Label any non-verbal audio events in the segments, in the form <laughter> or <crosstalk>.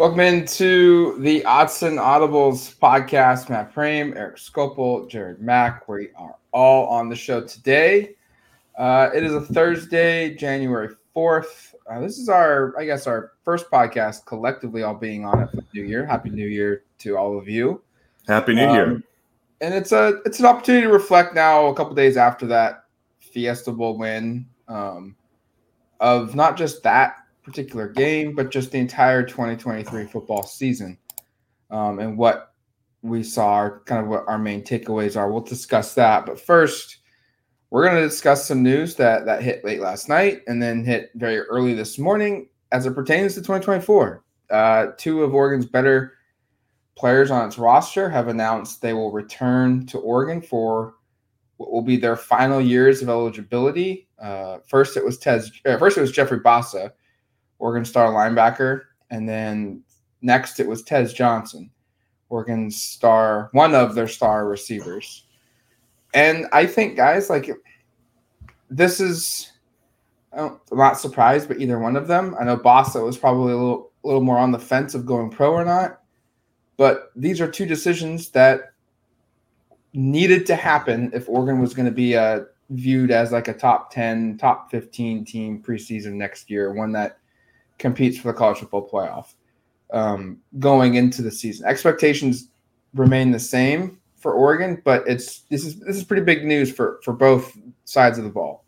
Welcome into the Autzen Audibles podcast. Matt Prehm, Eric Skopel, Jared Mack. We are all on the show today. Uh, it is a Thursday, January 4th. Uh, this is our, I guess, our first podcast collectively all being on it for the new year. Happy New Year to all of you. Happy New Um, Year. And it's a it's an opportunity to reflect now a couple days after that Fiesta Bowl win um, of not just that particular game, but just the entire 2023 football season um, and what we saw, are kind of what our main takeaways are. We'll discuss that. But first, we're going to discuss some news that, that hit late last night and then hit very early this morning as it pertains to 2024. Uh, two of Oregon's better players on its roster have announced they will return to Oregon for what will be their final years of eligibility. Uh, first, it was Tez. Uh, first, it was Jeffrey Bassa, Oregon star linebacker, and then next it was Tez Johnson, Oregon's star, one of their star receivers. And I think, guys, like this is, don't, I'm not surprised by either one of them. I know Bassa was probably a little, a little more on the fence of going pro or not, but these are two decisions that needed to happen if Oregon was going to be uh, viewed as like a top 10, top 15 team preseason next year, one that competes for the college football playoff um, going into the season. Expectations remain the same for Oregon, but it's this is this is pretty big news for for both sides of the ball.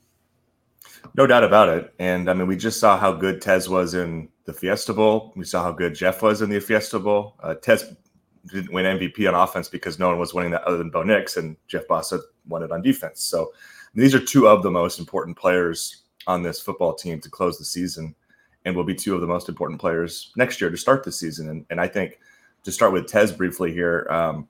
No doubt about it. And I mean, we just saw how good Tez was in the Fiesta Bowl. We saw how good Jeff was in the Fiesta Bowl. Uh, Tez didn't win MVP on offense because no one was winning that other than Bo Nix, and Jeff Bassa won it on defense. So these are two of the most important players on this football team to close the season, and will be two of the most important players next year to start the season. And, and I think to start with Tez briefly here, um,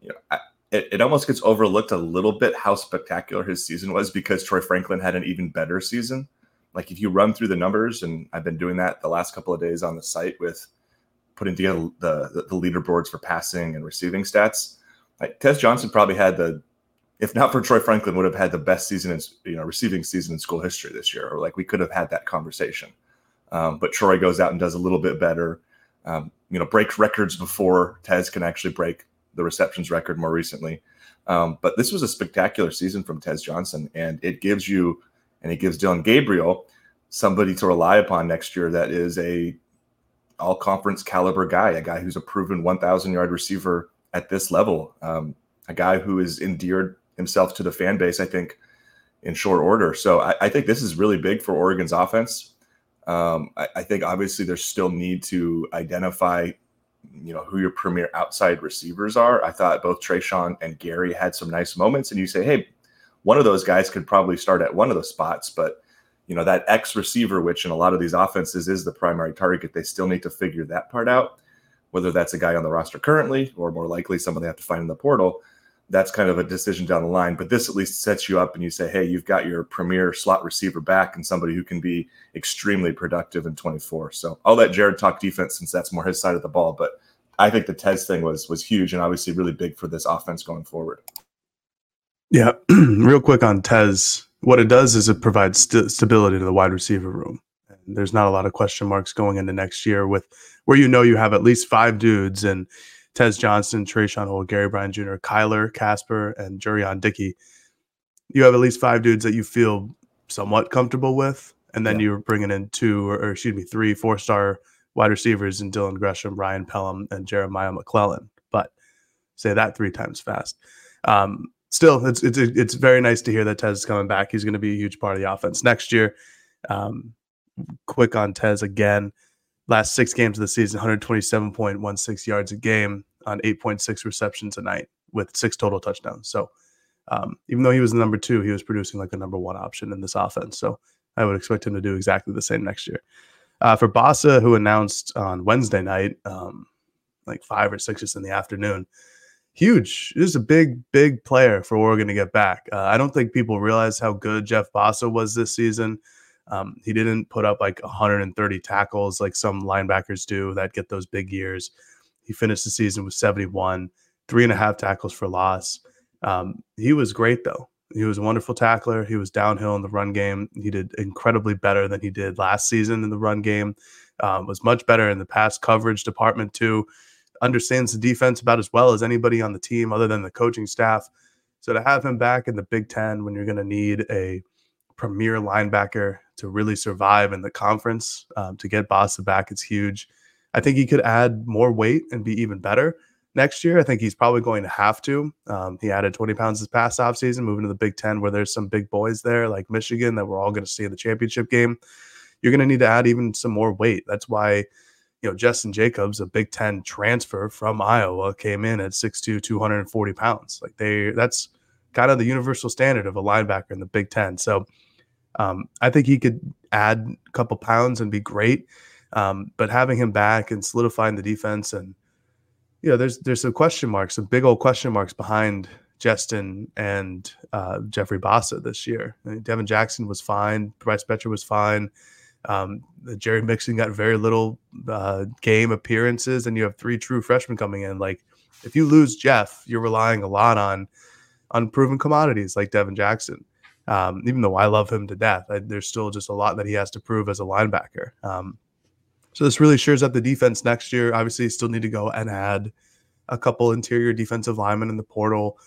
you know, I, it, it almost gets overlooked a little bit how spectacular his season was because Troy Franklin had an even better season. Like if you run through the numbers, and I've been doing that the last couple of days on the site with putting together the, the, the leaderboards for passing and receiving stats. Like Tez Johnson probably had the, if not for Troy Franklin, would have had the best season in you know receiving season in school history this year, or like we could have had that conversation. Um, but Troy goes out and does a little bit better. Um, you know, breaks records before Tez can actually break the receptions record more recently. Um, but this was a spectacular season from Tez Johnson, and it gives you and it gives Dillon Gabriel somebody to rely upon next year that is a all conference caliber guy, a guy who's a proven 1,000 yard receiver at this level, um, a guy who has endeared himself to the fan base, I think, in short order. So I, I think this is really big for Oregon's offense. Um, I, I, think obviously there's still need to identify, you know, who your premier outside receivers are. I thought both Traeshon and Gary had some nice moments, and you say, hey, one of those guys could probably start at one of those spots, but you know that X receiver, which in a lot of these offenses is the primary target, they still need to figure that part out. Whether that's a guy on the roster currently, or more likely someone they have to find in the portal, that's kind of a decision down the line. But this at least sets you up and you say, hey, you've got your premier slot receiver back and somebody who can be extremely productive in 24. So I'll let Jared talk defense since that's more his side of the ball. But I think the Tez thing was was huge and obviously really big for this offense going forward. Yeah, <clears throat> real quick on Tez, what it does is it provides st- stability to the wide receiver room. And there's not a lot of question marks going into next year with where you know you have at least five dudes and Tez Johnson, Traeshon Hole, Gary Bryant Jr., Kyler Kasper, and Jurrion Dickey. You have at least five dudes that you feel somewhat comfortable with, and then yeah. you're bringing in two or, or excuse me, three four star wide receivers in Dylan Gresham, Ryan Pellum, and Jeremiah McClellan. But say that three times fast. Um, still, it's it's it's very nice to hear that Tez is coming back. He's going to be a huge part of the offense next year. Um, quick on Tez again. Last six games of the season, 127.16 yards a game on 8.6 receptions a night with six total touchdowns. So um, even though he was the number two, he was producing like a number one option in this offense. So I would expect him to do exactly the same next year. Uh, for Bassa, who announced on Wednesday night, um, like five or six just in the afternoon, huge. This is a big, big player for Oregon to get back. Uh, I don't think people realize how good Jeff Bassa was this season. Um, he didn't put up like 130 tackles like some linebackers do that get those big years. He finished the season with 71, three and a half tackles for loss. Um, he was great though. He was a wonderful tackler. He was downhill in the run game. He did incredibly better than he did last season in the run game. Um, was much better in the pass coverage department too understands the defense about as well as anybody on the team other than the coaching staff. So to have him back in the Big Ten when you're going to need a premier linebacker to really survive in the conference, um, to get Bassa back, it's huge. I think he could add more weight and be even better next year. I think he's probably going to have to. Um, he added 20 pounds this past offseason, moving to the Big Ten where there's some big boys there like Michigan that we're all going to see in the championship game. You're going to need to add even some more weight. That's why you know, Jestin Jacobs, a Big Ten transfer from Iowa, came in at 6'2, 240 pounds. Like they, that's kind of the universal standard of a linebacker in the Big Ten. So um, I think he could add a couple pounds and be great. Um, but having him back and solidifying the defense and you know, there's there's some question marks, some big old question marks behind Jestin and uh, Jeffrey Bassa this year. I mean, Devon Jackson was fine, Bryce Boettcher was fine. Um, Jerry Mixon got very little uh, game appearances, and you have three true freshmen coming in. Like, if you lose Jeff, you're relying a lot on unproven commodities like Devon Jackson. Um, even though I love him to death, I, there's still just a lot that he has to prove as a linebacker. Um, so this really shores up the defense next year. Obviously, still need to go and add a couple interior defensive linemen in the portal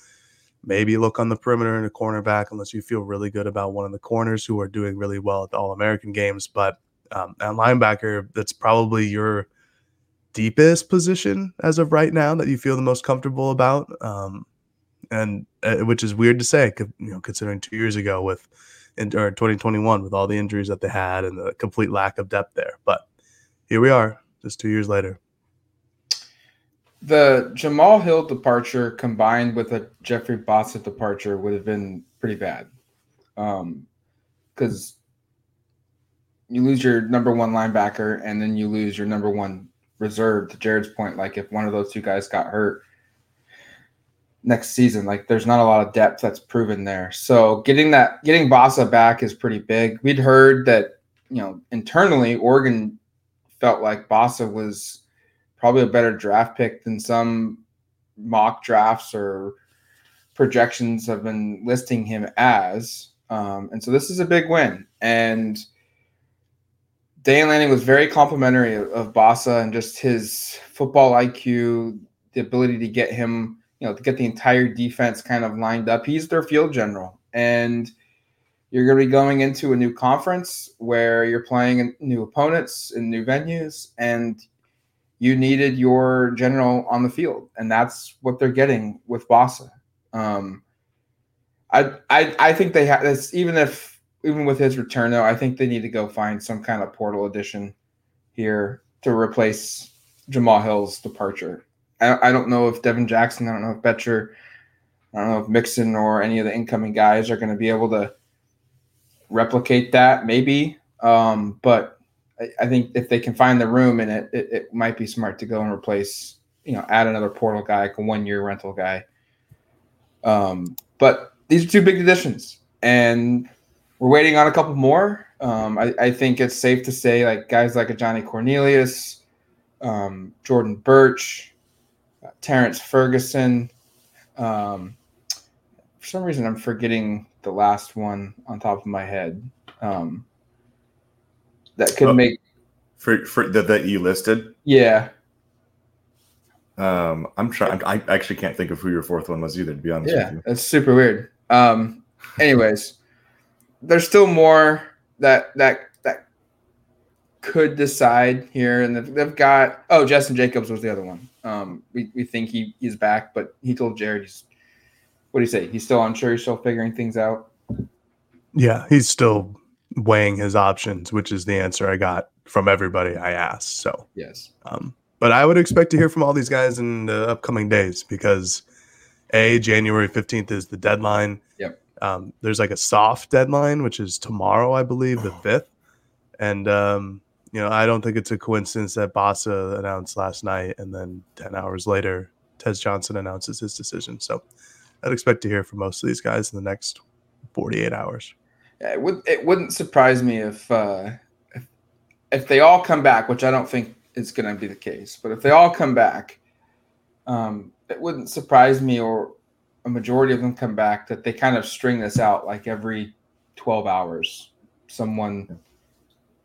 maybe look on the perimeter and a cornerback unless you feel really good about one of the corners who are doing really well at the All American games. But um, at linebacker, that's probably your deepest position as of right now that you feel the most comfortable about. Um, and uh, which is weird to say, you know, considering two years ago with in, or 2021 with all the injuries that they had and the complete lack of depth there. But here we are, just two years later the Jamal Hill departure combined with a Jeffrey Bassa departure would have been pretty bad. Um, because you lose your number one linebacker and then you lose your number one reserve. To Jared's point, like if one of those two guys got hurt next season, like there's not a lot of depth that's proven there. So getting that getting Bassa back is pretty big. We'd heard that you know internally Oregon felt like Bassa was probably a better draft pick than some mock drafts or projections have been listing him as. Um, and so this is a big win. And Dan Lanning was very complimentary of, of and just his football IQ, the ability to get him, you know, to get the entire defense kind of lined up. He's their field general. And you're going to be going into a new conference where you're playing new opponents in new venues. And you needed your general on the field, and that's what they're getting with Bassa. Um, I, I I think they have this even if even with his return though, I think they need to go find some kind of portal addition here to replace Jamal Hill's departure. I, I don't know if Devon Jackson, I don't know if Boettcher, I don't know if Mixon or any of the incoming guys are going to be able to replicate that. Maybe, um, but I, I think if they can find the room in it, it, it might be smart to go and replace, you know, add another portal guy, like a one year rental guy. Um, but these are two big additions, and we're waiting on a couple more. Um, I, I, think it's safe to say, like guys like a Johnny Cornelius, um, Jordan Burch, uh, Terrance Ferguson. Um, for some reason, I'm forgetting the last one on top of my head. Um, that could oh, make for for the, that you listed. Yeah. Um, I'm trying. I actually can't think of who your fourth one was either. To be honest, yeah, that's super weird. Um, anyways, there's still more that that that could decide here, and they've got. Oh, Jestin Jacobs was the other one. Um, we we think he he's back, but he told Jared he's. What do you say? He's still unsure. He's still figuring things out. Yeah, he's still weighing his options, which is the answer I got from everybody I asked. So yes, um, but I would expect to hear from all these guys in the upcoming days because a January fifteenth is the deadline. Yep. Um, there's like a soft deadline, which is tomorrow, I believe, the <sighs> fifth, and um, you know I don't think it's a coincidence that Bassa announced last night, and then ten hours later, Tez Johnson announces his decision. So I'd expect to hear from most of these guys in the next 48 hours. Yeah, it would it wouldn't surprise me if uh, if if they all come back, which I don't think is going to be the case, but if they all come back, um, it wouldn't surprise me, or a majority of them come back, that they kind of string this out like every 12 hours. Someone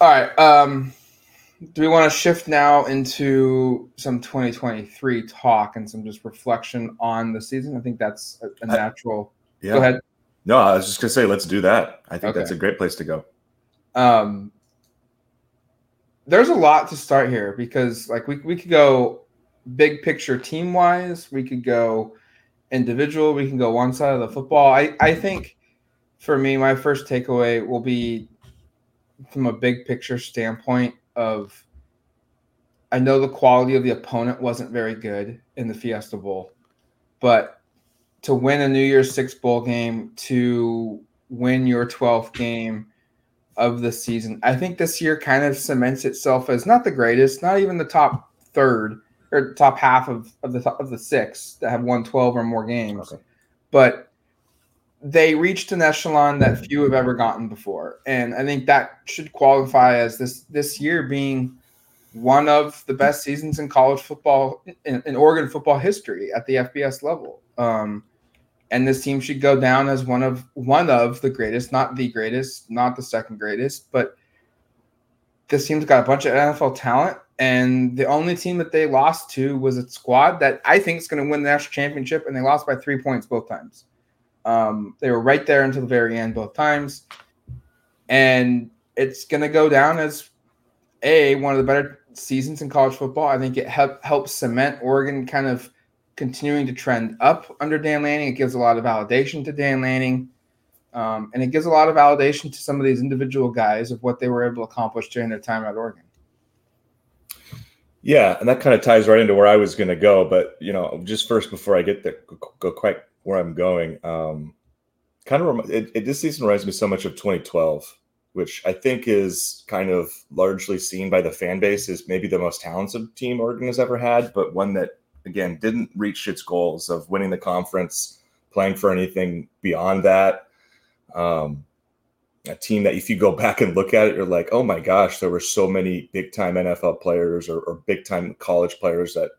All right. Um, do we want to shift now into some 2023 talk and some just reflection on the season? I think that's a, natural. I, yeah. Go ahead. No, I was just gonna say let's do that. I think okay. that's a great place to go. Um, there's a lot to start here because like we we could go big picture team wise, we could go individual, we can go one side of the football. I I think for me, my first takeaway will be from a big picture standpoint of I know the quality of the opponent wasn't very good in the Fiesta Bowl, but to win a New Year's Six bowl game, to win your 12th game of the season, I think this year kind of cements itself as not the greatest, not even the top third or top half of, of the of the six that have won 12 or more games. Okay. But they reached an echelon that few have ever gotten before, and I think that should qualify as this this year being one of the best seasons in college football in, in Oregon football history at the FBS level. Um, and this team should go down as one of one of the greatest, not the greatest, not the second greatest, but this team's got a bunch of NFL talent, and the only team that they lost to was a squad that I think is going to win the national championship, and they lost by three points both times. Um, they were right there until the very end both times. And it's going to go down as a one of the better seasons in college football. I think it help, helps cement Oregon kind of continuing to trend up under Dan Lanning. It gives a lot of validation to Dan Lanning. Um, and it gives a lot of validation to some of these individual guys of what they were able to accomplish during their time at Oregon. Yeah, and that kind of ties right into where I was going to go. But you know, just first before I get there, go quite where I'm going. Um, kind of, it, it, this season reminds me so much of 2012, which I think is kind of largely seen by the fan base as maybe the most talented team Oregon has ever had, but one that again didn't reach its goals of winning the conference, playing for anything beyond that. Um, a team that if you go back and look at it, you're like, oh my gosh, there were so many big time NFL players or, or big time college players that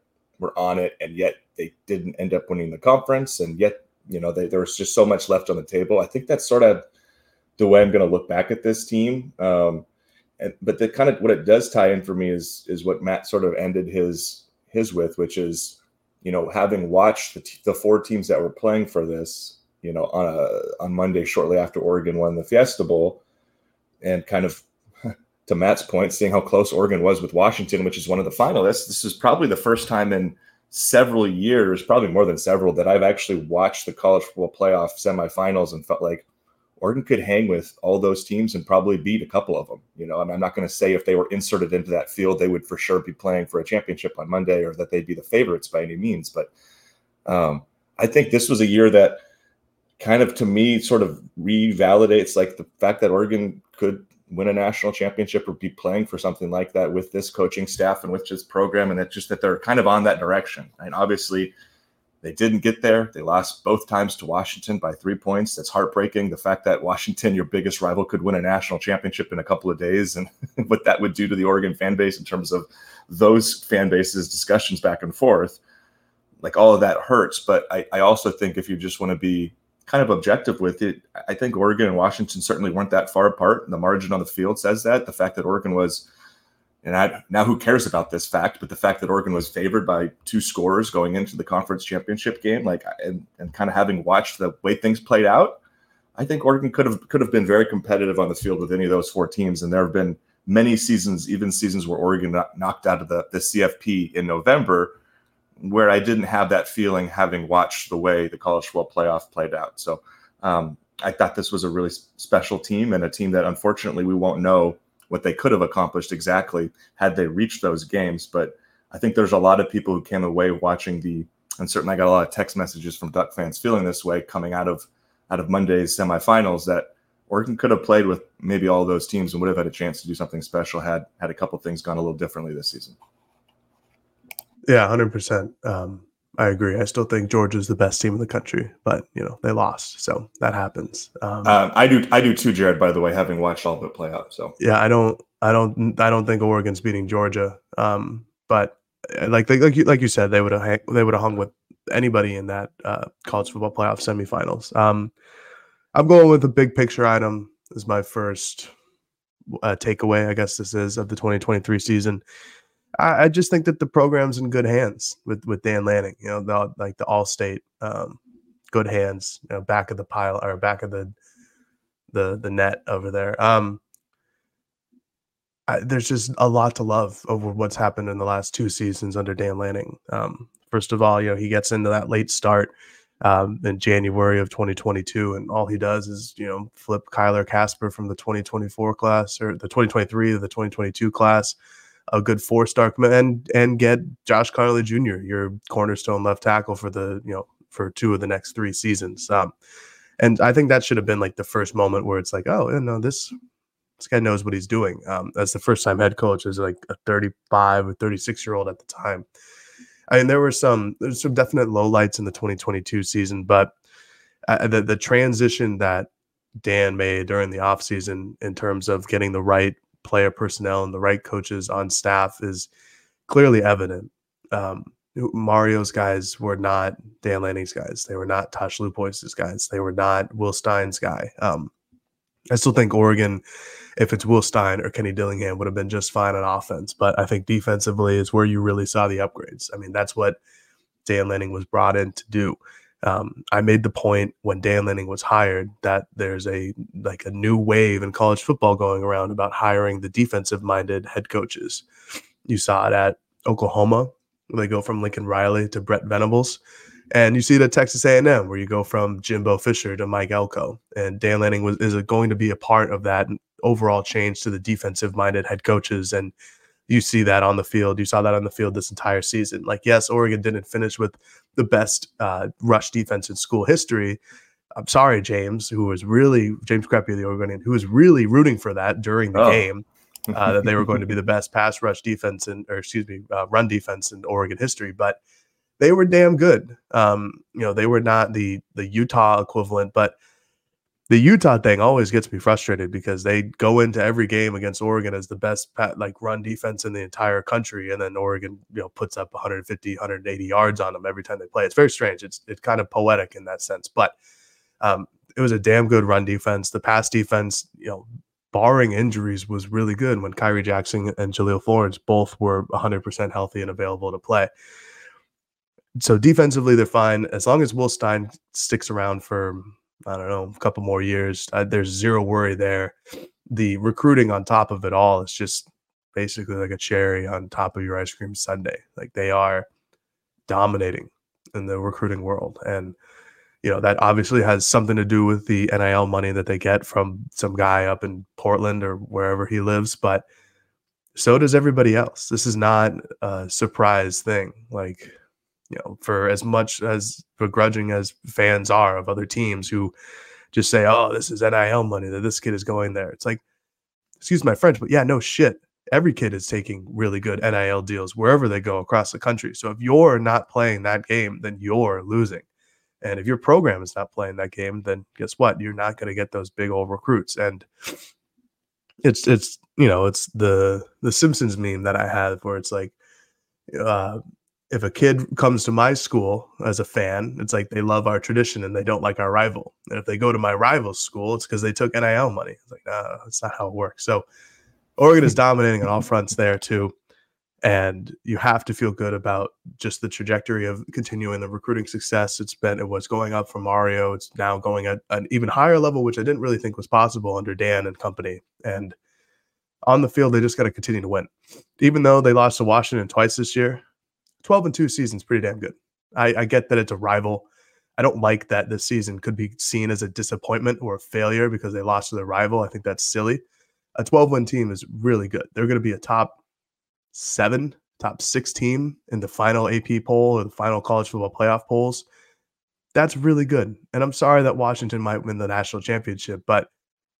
were on it, and yet they didn't end up winning the conference, and yet you know they, there was just so much left on the table. I think that's sort of the way I'm going to look back at this team. Um, and but the kind of what it does tie in for me is is what Matt sort of ended his his with, which is you know having watched the, t- the four teams that were playing for this you know, on a, on Monday shortly after Oregon won the Fiesta Bowl, and kind of to Matt's point, seeing how close Oregon was with Washington, which is one of the finalists. This is probably the first time in several years, probably more than several, that I've actually watched the college football playoff semifinals and felt like Oregon could hang with all those teams and probably beat a couple of them. You know, I I'm not going to say if they were inserted into that field, they would for sure be playing for a championship on Monday or that they'd be the favorites by any means. But um, I think this was a year that kind of to me sort of revalidates like the fact that Oregon could win a national championship or be playing for something like that with this coaching staff and with this program and it's just that they're kind of on that direction. And obviously they didn't get there. They lost both times to washington by three points. That's heartbreaking the fact that washington your biggest rival could win a national championship in a couple of days and <laughs> what that would do to the oregon fan base in terms of those fan bases discussions back and forth like all of that hurts. But i, I also think if you just want to be kind of objective with it, I think Oregon and Washington certainly weren't that far apart. And The margin on the field says that. The fact that Oregon was, and I, now who cares about this fact, but the fact that Oregon was favored by two scores going into the conference championship game, like, and, and kind of having watched the way things played out, I think Oregon could have could have been very competitive on the field with any of those four teams. And there have been many seasons, even seasons where Oregon knocked out of the, the CFP in November, where I didn't have that feeling having watched the way the college football playoff played out. So um, I thought this was a really special team and a team that unfortunately we won't know what they could have accomplished exactly had they reached those games. But I think there's a lot of people who came away watching the, and certainly I got a lot of text messages from Duck fans feeling this way coming out of out of Monday's semifinals that Oregon could have played with maybe all those teams and would have had a chance to do something special had had a couple things gone a little differently this season. Yeah, hundred percent. Um, I agree. I still think Georgia's the best team in the country, but you know they lost, so that happens. Um, uh, I do. I do too, Jared. By the way, having watched all of it play out. So yeah, I don't. I don't. I don't think Oregon's beating Georgia. Um, but uh, like like you, like you said, they would have they would have hung with anybody in that uh, college football playoff semifinals. Um, I'm going with a big picture item as my first uh, takeaway. I guess this is of the 2023 season. I, I, just think that the program's in good hands with with Dan Lanning. You know, the, like the All State, um, good hands. You know, back of the pile or back of the the the net over there. Um, I, there's just a lot to love over what's happened in the last two seasons under Dan Lanning. Um, first of all, you know, he gets into that late start um, in January of 2022, and all he does is you know flip Kyler Kasper from the 2024 class or the 2023 to the 2022 class a good four star and and get Josh Conerly Jr., your cornerstone left tackle for the you know for two of the next three seasons. Um, and I think that should have been like the first moment where it's like, oh, you know, this this guy knows what he's doing. Um, as the first time head coach is like a 35 or 36 year old at the time. I mean, there were some there's some definite lowlights in the 2022 season, but uh, the the transition that Dan made during the offseason in terms of getting the right player personnel and the right coaches on staff is clearly evident. Um, Mario's guys were not Dan Lanning's guys. They were not Tosh Lupoi's guys. They were not Will Stein's guy. Um, I still think Oregon, if it's Will Stein or Kenny Dillingham, would have been just fine on offense. But I think defensively is where you really saw the upgrades. I mean, that's what Dan Lanning was brought in to do. Um, I made the point when Dan Lanning was hired that there's a like a new wave in college football going around about hiring the defensive minded head coaches. You saw it at Oklahoma They go from Lincoln Riley to Brent Venables. And you see it at Texas A&M, where you go from Jimbo Fisher to Mike Elko, and Dan Lanning was is going to be a part of that overall change to the defensive-minded head coaches. And you see that on the field. You saw that on the field this entire season. Like, yes, Oregon didn't finish with the best uh, rush defense in school history. I'm sorry, James, who was really James Crepea, the Oregonian, who was really rooting for that during the oh. game. Uh, that they were going to be <laughs> the best pass rush defense in, or excuse me, uh, run defense in Oregon history. But they were damn good. Um, you know, they were not the the Utah equivalent, but the Utah thing always gets me frustrated because they go into every game against Oregon as the best like run defense in the entire country, and then Oregon you know puts up 150, 180 yards on them every time they play. It's very strange. It's it's kind of poetic in that sense, but um, it was a damn good run defense. The pass defense, you know, barring injuries, was really good when Khyree Jackson and Jahlil Florence both were 100% healthy and available to play so defensively they're fine as long as Will Stein sticks around for I don't know a couple more years. Uh, there's zero worry there. The recruiting on top of it all is just basically like a cherry on top of your ice cream sundae. Like they are dominating in the recruiting world, and you know that obviously has something to do with the NIL money that they get from some guy up in Portland or wherever he lives, but so does everybody else. This is not a surprise thing. Like you know, for as much as begrudging as fans are of other teams who just say, "Oh, this is NIL money that this kid is going there." It's like, excuse my French, but yeah, no shit. Every kid is taking really good NIL deals wherever they go across the country. So if you're not playing that game, then you're losing. And if your program is not playing that game, then guess what? You're not going to get those big old recruits. And it's it's you know it's the the Simpsons meme that I have where it's like uh, if a kid comes to my school as a fan, it's like they love our tradition and they don't like our rival. And if they go to my rival's school, it's because they took NIL money. It's like, no, that's not how it works. So Oregon is <laughs> dominating on all fronts there too. And you have to feel good about just the trajectory of continuing the recruiting success. It's been it was going up for Mario. It's now going at an even higher level, which I didn't really think was possible under Dan and company. And on the field, they just got to continue to win. Even though they lost to Washington twice this year, 12 and 2 season's pretty damn good. I, I get that it's a rival. I don't like that this season could be seen as a disappointment or a failure because they lost to their rival. I think that's silly. A 12 win team is really good. They're going to be a top seven, top six team in the final AP poll or the final college football playoff polls. That's really good. And I'm sorry that Washington might win the national championship, but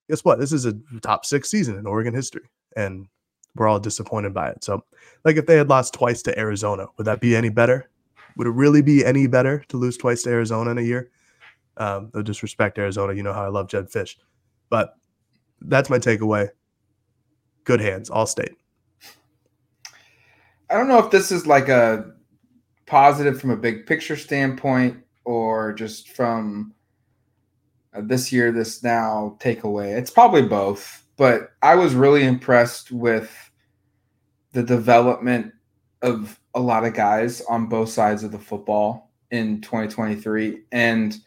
guess what? This is a top six season in Oregon history. And we're all disappointed by it. So, like if they had lost twice to Arizona, would that be any better? Would it really be any better to lose twice to Arizona in a year? Um, no disrespect Arizona, you know how I love Jedd Fisch, but that's my takeaway. Good hands, all state. I don't know if this is like a positive from a big picture standpoint or just from this year, this now takeaway. It's probably both but I was really impressed with the development of a lot of guys on both sides of the football in 2023. And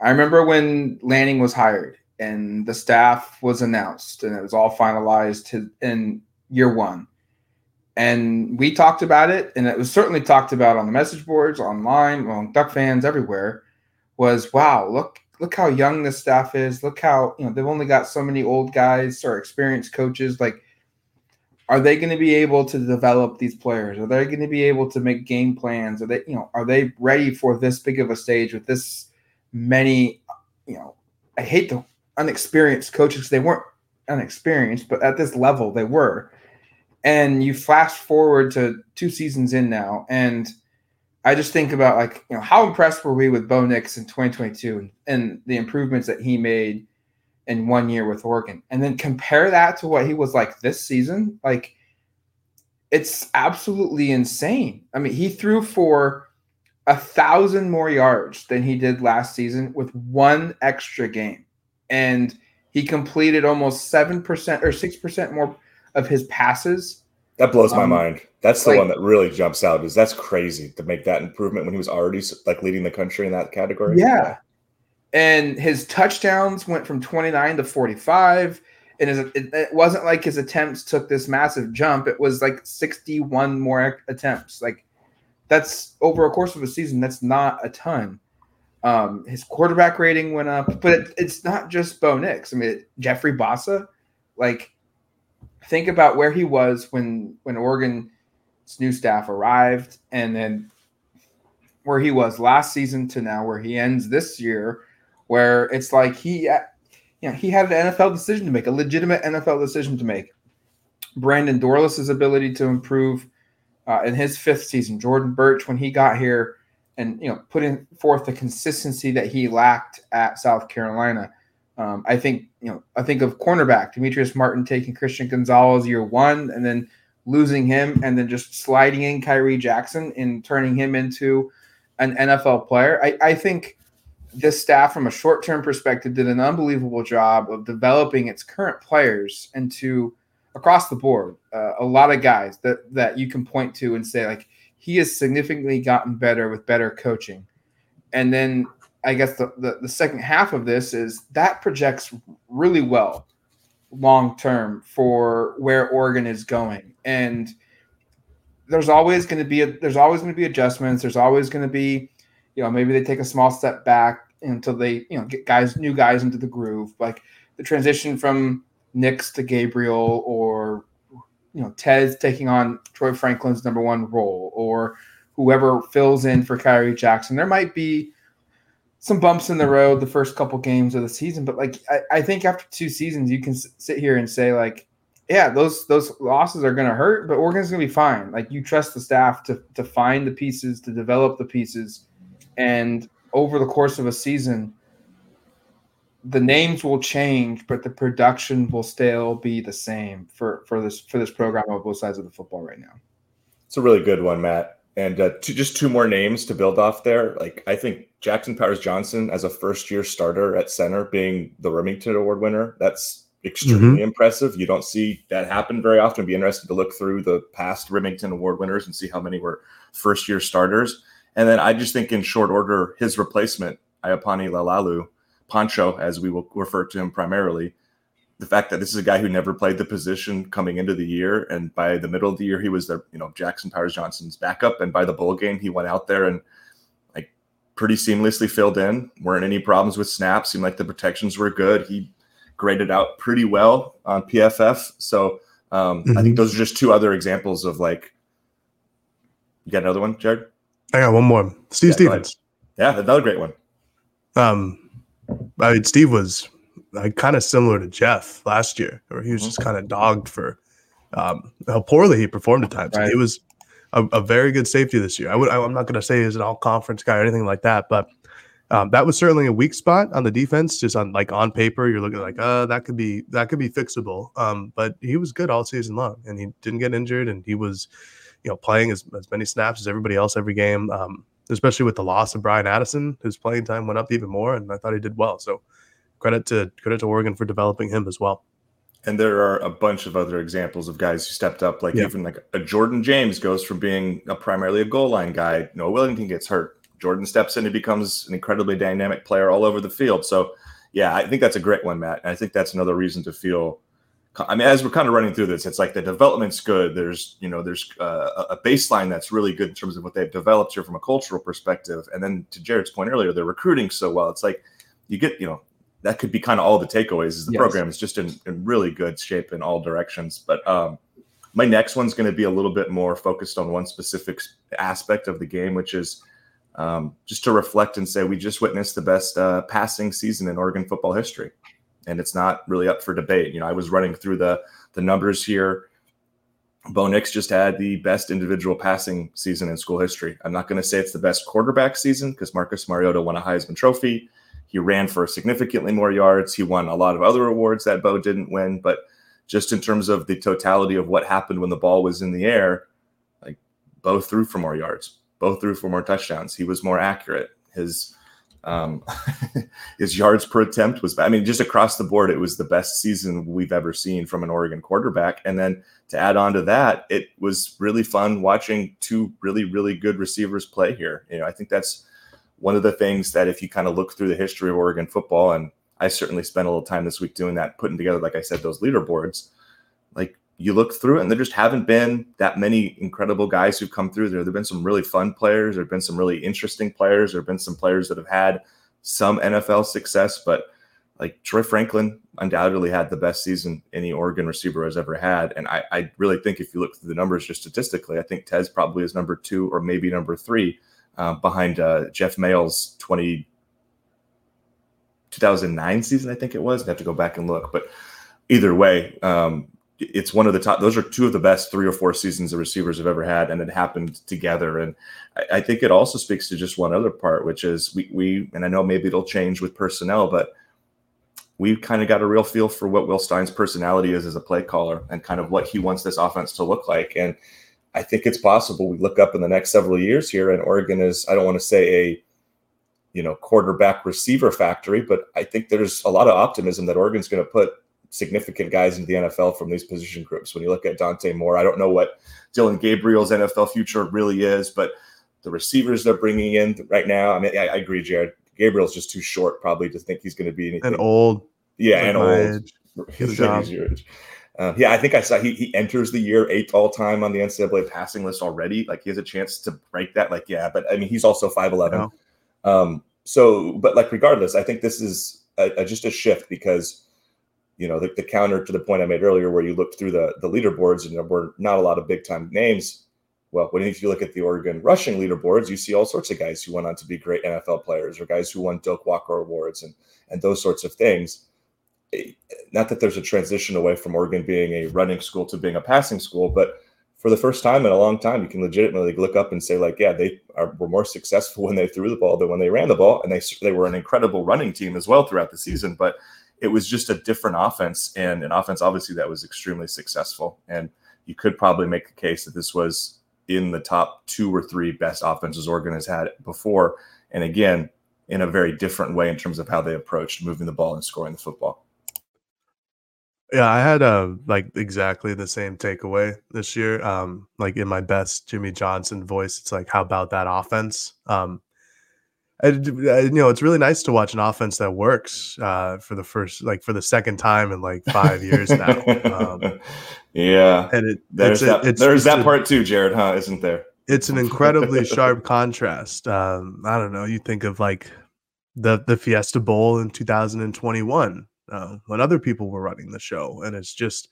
I remember when Lanning was hired and the staff was announced and it was all finalized in year one. And we talked about it, and it was certainly talked about on the message boards, online, among Duck fans everywhere. Was wow, look look how young this staff is. Look how you know they've only got so many old guys or experienced coaches. Like, are they going to be able to develop these players? Are they going to be able to make game plans? Are they you know are they ready for this big of a stage with this many? You know, I hate the unexperienced coaches. They weren't unexperienced, but at this level they were. And you flash forward to two seasons in now, and I just think about like you know how impressed were we with Bo Nix in 2022 and, and the improvements that he made in one year with Oregon, and then compare that to what he was like this season. Like it's absolutely insane. I mean, he threw for a thousand more yards than he did last season with one extra game, and he completed almost seven percent or six percent more of his passes that blows my um, mind. That's the like, one that really jumps out. Is that's crazy to make that improvement when he was already like leading the country in that category. Yeah, and his touchdowns went from 29 to 45 and his, it, it, wasn't like his attempts took this massive jump it was like 61 more attempts like that's over a course of a season. That's not a ton. Um, his quarterback rating went up, but it, it's not just Bo Nix. I mean, Jeffrey Bassa, like, think about where he was when when Oregon's new staff arrived, and then where he was last season to now where he ends this year, where it's like he, you know, he had an NFL decision to make, a legitimate NFL decision to make. Brandon Dorlus's ability to improve uh, in his fifth season, Jordan Burch when he got here and you know putting forth the consistency that he lacked at South Carolina. Um, I think you know I think of cornerback Demetrice Martin taking Christian Gonzalez year one and then losing him and then just sliding in Khyree Jackson and turning him into an NFL player. I, I think this staff, from a short term perspective, did an unbelievable job of developing its current players into across the board uh, a lot of guys that that you can point to and say like he has significantly gotten better with better coaching. And then I guess the, the, the second half of this is that projects really well long term for where Oregon is going. And there's always going to be a, there's always going to be adjustments. There's always going to be, you know, maybe they take a small step back until they, you know, get guys, new guys into the groove. Like the transition from Nix to Gabriel or you know Tez taking on Troy Franklin's number one role, or whoever fills in for Khyree Jackson. There might be some bumps in the road the first couple games of the season, but like I, I think after two seasons, you can s- sit here and say like, yeah, those those losses are going to hurt, but Oregon's going to be fine. Like you trust the staff to to find the pieces, to develop the pieces, and over the course of a season, the names will change, but the production will still be the same for for this for this program on both sides of the football right now. It's a really good one, Matt. And uh, two, just two more names to build off there. Like I think Jackson Powers Johnson as a first year starter at center, being the Rimington Award winner, that's extremely mm-hmm. impressive. You don't see that happen very often. It'd be interested to look through the past Rimington Award winners and see how many were first year starters. And then I just think in short order, his replacement, Iapani Laloulu, Poncho, as we will refer to him primarily, the fact that this is a guy who never played the position coming into the year, and by the middle of the year, he was the you know Jackson Powers Johnson's backup, and by the bowl game, he went out there and like pretty seamlessly filled in. weren't any problems with snaps. Seemed like the protections were good. He graded out pretty well on PFF. So um, mm-hmm. I think those are just two other examples of like. You got another one, Jared? I got one more. Steve yeah, Stephens. Yeah, another great one. Um, I mean, Steve was like kind of similar to Jeff last year, where he was just kind of dogged for um, how poorly he performed at times. Right. He was a, a, very good safety this year. I would, I'm not going to say he's an all conference guy or anything like that, but um, that was certainly a weak spot on the defense. Just on like on paper, you're looking like, uh, that could be that could be fixable. Um, but he was good all season long, and he didn't get injured, and he was, you know, playing as, as many snaps as everybody else every game. Um, especially with the loss of Bryan Addison, his playing time went up even more, and I thought he did well. So credit to credit to Oregon for developing him as well. And there are a bunch of other examples of guys who stepped up, like yeah. even like a Jordan James goes from being a primarily a goal line guy. Noah Whittington gets hurt. Jordan steps in and becomes an incredibly dynamic player all over the field. So, yeah, I think that's a great one, Matt. And I think that's another reason to feel I mean, as we're kind of running through this, it's like the development's good. There's, you know, there's uh, a baseline that's really good in terms of what they've developed here from a cultural perspective. And then to Jared's point earlier, they're recruiting so well. It's like you get, you know, that could be kind of all the takeaways. Is the yes. program is just in, in really good shape in all directions. But um, my next one's going to be a little bit more focused on one specific aspect of the game, which is um, just to reflect and say we just witnessed the best uh, passing season in Oregon football history and it's not really up for debate. You know, I was running through the the numbers here. Bo Nix just had the best individual passing season in school history. I'm not going to say it's the best quarterback season because Marcus Mariota won a Heisman Trophy. He ran for significantly more yards. He won a lot of other awards that Bo didn't win. But just in terms of the totality of what happened when the ball was in the air, like Bo threw for more yards, Bo threw for more touchdowns. He was more accurate. His um, <laughs> his yards per attempt was, I mean, just across the board, it was the best season we've ever seen from an Oregon quarterback. And then to add on to that, it was really fun watching two really, really good receivers play here. You know, I think that's one of the things that if you kind of look through the history of Oregon football, and I certainly spent a little time this week doing that, putting together, like I said, those leaderboards, like you look through it and there just haven't been that many incredible guys who've come through there. There have been some really fun players, there have been some really interesting players, there have been some players that have had some NFL success, but like Troy Franklin undoubtedly had the best season any Oregon receiver has ever had. And I, I really think if you look through the numbers just statistically, I think Tez probably is number two or maybe number three uh, behind uh, Jeff Maehl's 20, 2009 season, I think it was. I have to go back and look. But either way, um, it's one of the top. Those are two of the best three or four seasons the receivers have ever had, and it happened together. And I, I, think it also speaks to just one other part, which is we we and I know maybe it'll change with personnel, but we kind of got a real feel for what Will Stein's personality is as a play caller and kind of what he wants this offense to look like. And I think it's possible we look up in the next several years here, and Oregon is I don't want to say a you know quarterback receiver factory, but I think there's a lot of optimism that Oregon's going to put significant guys into the NFL from these position groups. When you look at Dante Moore, I don't know what Dillon Gabriel's NFL future really is, but the receivers they're bringing in right now, I mean, I, I agree, Jared. Gabriel's just too short probably to think he's going to be anything. And old. Yeah, and old. Uh, yeah, I think I saw he, he enters the year eighth all time on the NCAA passing list already. Like he has a chance to break that. Like, yeah, but I mean, he's also 5'11. Um, so, but like, regardless, I think this is a, a, just a shift because you know, the, the, counter to the point I made earlier, where you looked through the the leaderboards and there were not a lot of big time names. Well, when if you look at the Oregon rushing leaderboards, you see all sorts of guys who went on to be great NFL players, or guys who won Doak Walker awards, and and those sorts of things. Eh, not that there's a transition away from Oregon being a running school to being a passing school, but for the first time in a long time, you can legitimately look up and say, like, yeah, they are, were more successful <laughs> when they threw the ball than when they ran the ball, and they they were an incredible running team as well throughout the season, but it was just a different offense and an offense obviously that was extremely successful. And you could probably make the case that this was in the top two or three best offenses Oregon has had before. And again, in a very different way in terms of how they approached moving the ball and scoring the football. Yeah, I had uh like exactly the same takeaway this year. Um, like in my best Jimmy Johnson voice, it's like, how about that offense? Um, I, I, you know, it's really nice to watch an offense that works uh, for the first, like for the second time in like five years now. Um, yeah, and it there's that, it's, there's that part too, Jared, huh? Isn't there? It's an incredibly sharp contrast. Um, I don't know. You think of like the the Fiesta Bowl in 2021 uh, when other people were running the show, and it's just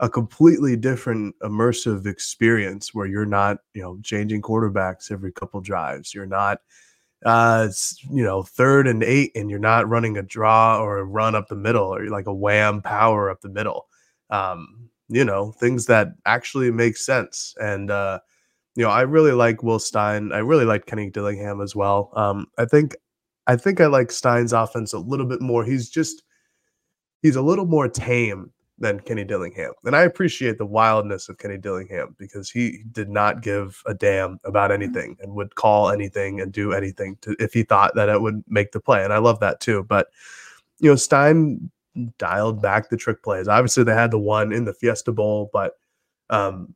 a completely different immersive experience where you're not, you know, changing quarterbacks every couple drives. You're not uh, you know third and eight, and you're not running a draw or a run up the middle, or like a wham power up the middle. Um, you know things that actually make sense, and uh, you know I really like Will Stein. I really like Kenny Dillingham as well. Um, I think I think I like Stein's offense a little bit more. He's just he's a little more tame than Kenny Dillingham. And I appreciate the wildness of Kenny Dillingham because he did not give a damn about mm-hmm. anything and would call anything and do anything to, if he thought that it would make the play. And I love that too. But, you know, Stein dialed back the trick plays. Obviously, they had the one in the Fiesta Bowl, but um,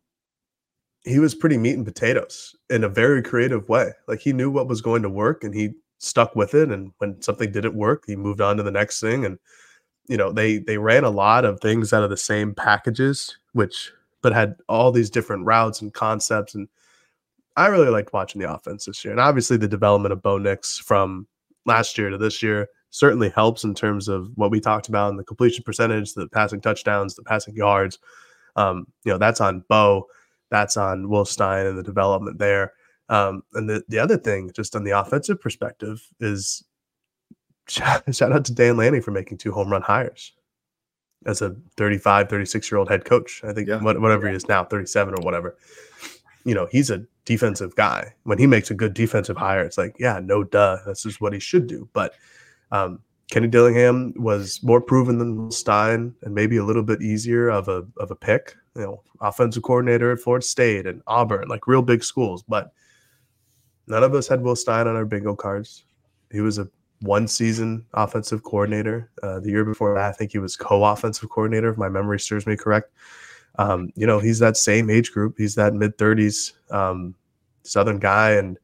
he was pretty meat and potatoes in a very creative way. Like he knew what was going to work and he stuck with it. And when something didn't work, he moved on to the next thing. And you know they they ran a lot of things out of the same packages which but had all these different routes and concepts and i really liked watching the offense this year and obviously the development of bo nix from last year to this year certainly helps in terms of what we talked about in the completion percentage the passing touchdowns the passing yards. Um, you know that's on bo that's on will stein and the development there. Um, and the, the other thing just on the offensive perspective is <laughs> shout out to Dan Lanning for making two home run hires as a 35, 36 year old head coach. I think yeah. whatever he is now, 37 or whatever. You know, he's a defensive guy. When he makes a good defensive hire, it's like, yeah, no duh. This is what he should do. But um, Kenny Dillingham was more proven than Stein and maybe a little bit easier of a of a pick. You know, offensive coordinator at Florida State and Auburn, like real big schools. But none of us had Will Stein on our bingo cards. He was a one season offensive coordinator. Uh, the year before that, I think he was co-offensive coordinator, if my memory serves me correct. Um, you know, he's that same age group. He's that mid thirties um, Southern guy, and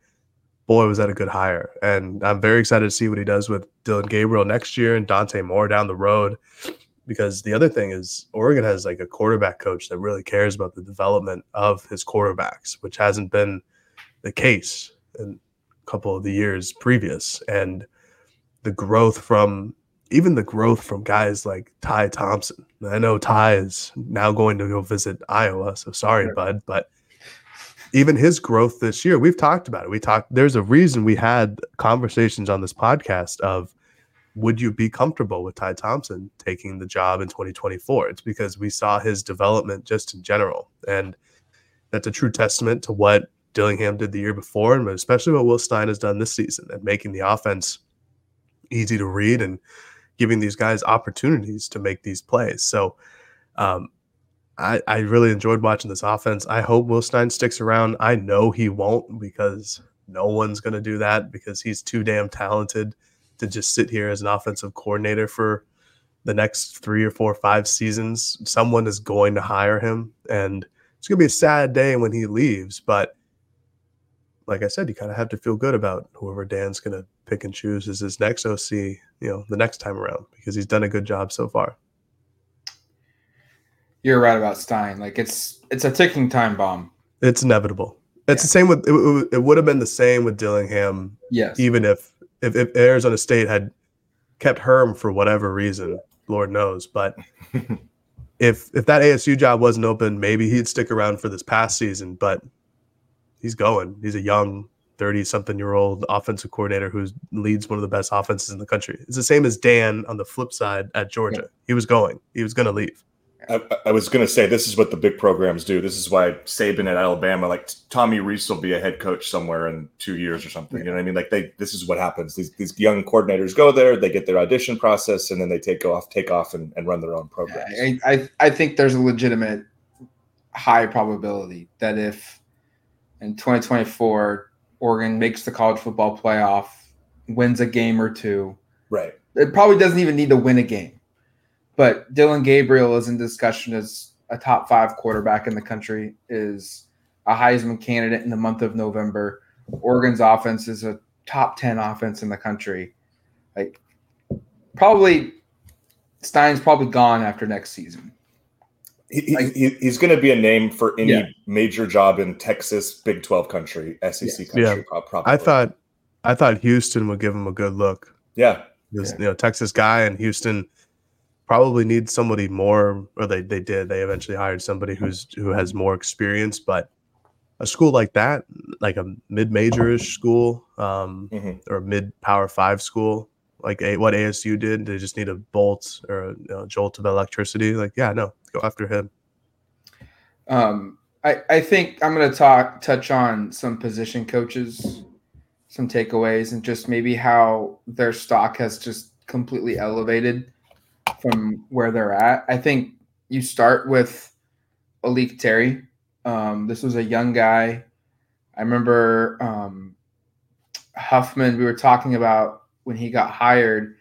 boy, was that a good hire. And I'm very excited to see what he does with Dillon Gabriel next year and Dante Moore down the road, because the other thing is Oregon has like a quarterback coach that really cares about the development of his quarterbacks, which hasn't been the case in a couple of the years previous. And the growth from even the growth from guys like Ty Thompson. I know Ty is now going to go visit Iowa, so sorry, sure. bud, but even his growth this year, we've talked about it. We talked there's a reason we had conversations on this podcast of would you be comfortable with Ty Thompson taking the job in 2024? It's because we saw his development just in general. And that's a true testament to what Dillingham did the year before, and especially what Will Stein has done this season and making the offense easy to read and giving these guys opportunities to make these plays. So um, I, I really enjoyed watching this offense. I hope Will Stein sticks around. I know he won't because no one's going to do that because he's too damn talented to just sit here as an offensive coordinator for the next three or four or five seasons. Someone is going to hire him, and it's going to be a sad day when he leaves. But like I said, you kind of have to feel good about whoever Dan's going to pick and choose as his next OC, you know, the next time around because he's done a good job so far. You're right about Stein. Like it's it's a ticking time bomb. It's inevitable. It's yeah. the same with it, it would have been the same with Dillingham. Yes. Even if if, if Arizona State had kept Herm for whatever reason, Lord knows. But <laughs> if if that ASU job wasn't open, maybe he'd stick around for this past season. But he's going. He's a young 30 something year old offensive coordinator who leads one of the best offenses in the country. It's the same as Dan on the flip side at Georgia. Yeah. He was going. He was going to leave. I, I was going to say this is what the big programs do. This is why Saban at Alabama, like Tommy Rees, will be a head coach somewhere in two years or something. Yeah. You know what I mean? Like they, this is what happens. These these young coordinators go there, they get their audition process, and then they take off, take off, and, and run their own programs. I, I I think there's a legitimate high probability that if in 2024 Oregon makes the college football playoff, wins a game or two, right? It probably doesn't even need to win a game but Dillon Gabriel is in discussion as a top five quarterback in the country, is a Heisman candidate in the month of November. Oregon's offense is a top 10 offense in the country. Like, probably Stein's probably gone after next season. He, like, he, he's going to be a name for any yeah. major job in Texas, Big 12 country, SEC yes. country. Yeah. Probably. I thought, I thought Houston would give him a good look. Yeah, because yeah. you know Texas guy and Houston probably need somebody more or they, they did they eventually hired somebody who's who has more experience but a school like that like a mid-majorish school um, mm-hmm. or a mid-power five school like a, what asu did they just need a bolt or a jolt of electricity like yeah no go after him um, I, I think i'm going to talk touch on some position coaches some takeaways and just maybe how their stock has just completely elevated from where they're at. I think you start with A'lique Terry. Um, this was a young guy. I remember um, Huffman. We were talking about when he got hired.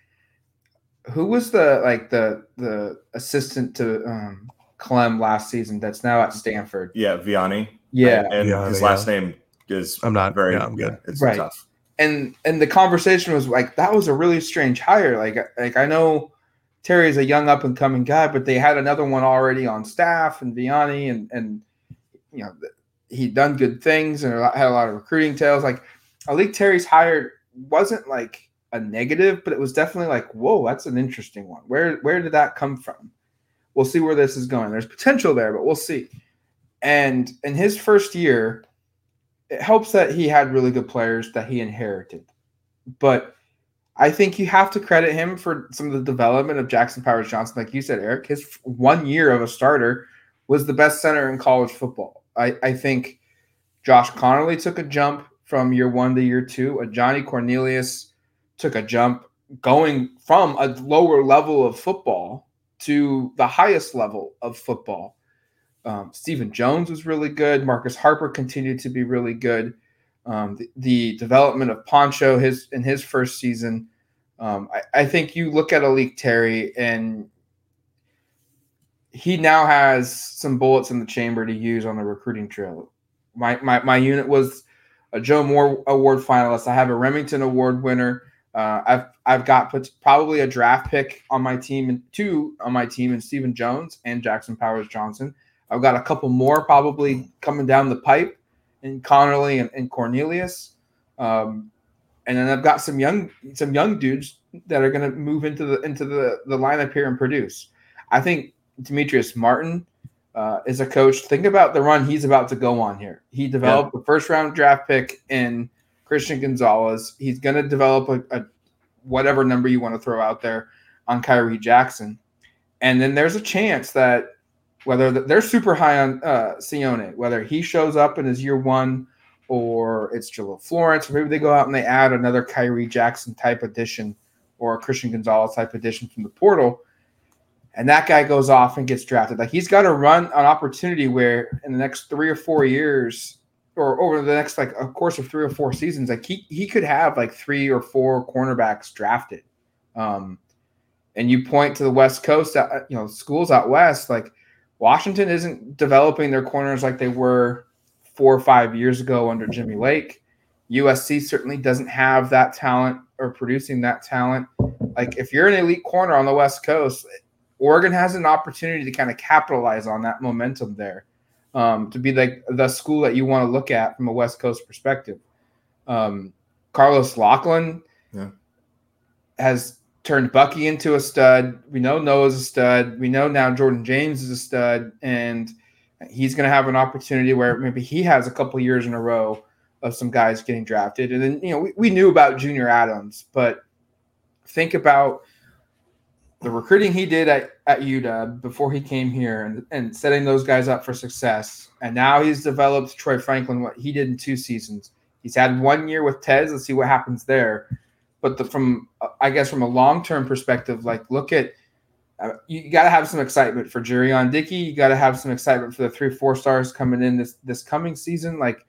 Who was the like the the assistant to um, Klemm last season? That's now at Stanford. Yeah, Vianney. Yeah, and Vianney, his last yeah. name is. I'm not very. Yeah, I'm good. It's right. tough. And and the conversation was like that was a really strange hire. Like like I know Terry's a young up and coming guy, but they had another one already on staff and Vianney and and you know he'd done good things and had a lot of recruiting tales. Like A'lique Terry's hired wasn't like a negative, but it was definitely like, whoa, that's an interesting one. Where where did that come from? We'll see where this is going. There's potential there, but we'll see. And in his first year, it helps that he had really good players that he inherited. But I think you have to credit him for some of the development of Jackson Powers Johnson. Like you said, Eric, his one year of a starter was the best center in college football. I, I think Josh Conerly took a jump from year one to year two. Ajani Cornelius took a jump going from a lower level of football to the highest level of football. Um, Stephen Jones was really good. Marcus Harper continued to be really good. Um, the, the, development of Poncho his in his first season. Um, I, I, think you look at A'lique Terry and he now has some bullets in the chamber to use on the recruiting trail. My my, my unit was a Joe Moore Award finalist. I have a Rimington Award winner. Uh, I've I've got put probably a draft pick on my team and two on my team and Stephen Jones and Jackson Powers Johnson. I've got a couple more probably coming down the pipe in Conerly and, and Cornelius. Um, and then I've got some young some young dudes that are going to move into the into the the lineup here and produce. I think Demetrice Martin uh, is a coach. Think about the run he's about to go on here. He developed yeah. the first round draft pick in Christian Gonzalez. He's going to develop a, a, whatever number you want to throw out there on Khyree Jackson, and then there's a chance that whether they're super high on uh, Sione, whether he shows up in his year one or it's Jahlil Florence, or maybe they go out and they add another Khyree Jackson type addition or a Christian Gonzalez type addition from the portal and that guy goes off and gets drafted. Like he's got to run an opportunity where in the next three or four years, or over the next like a course of three or four seasons, like he he could have like three or four cornerbacks drafted. Um, and you point to the West Coast, uh, you know, schools out west, like Washington isn't developing their corners like they were four or five years ago under Jimmy Lake. USC certainly doesn't have that talent or producing that talent. Like if you're an elite corner on the West Coast, Oregon has an opportunity to kind of capitalize on that momentum there, um, to be like the school that you want to look at from a West Coast perspective. Um, Carlos Locklyn yeah. has turned Bucky into a stud. We know Noah's a stud. We know now Jordan James is a stud, and he's going to have an opportunity where maybe he has a couple years in a row of some guys getting drafted. And then, you know, we, we knew about Junior Adams, but think about the recruiting he did at, at UW before he came here and, and setting those guys up for success. And now he's developed Troy Franklin, what he did in two seasons. He's had one year with Tez. Let's see what happens there. But the, from, I guess, from a long term perspective, like look at, uh, you got to have some excitement for Jurrion Dickey. You got to have some excitement for the three, four stars coming in this this coming season. Like,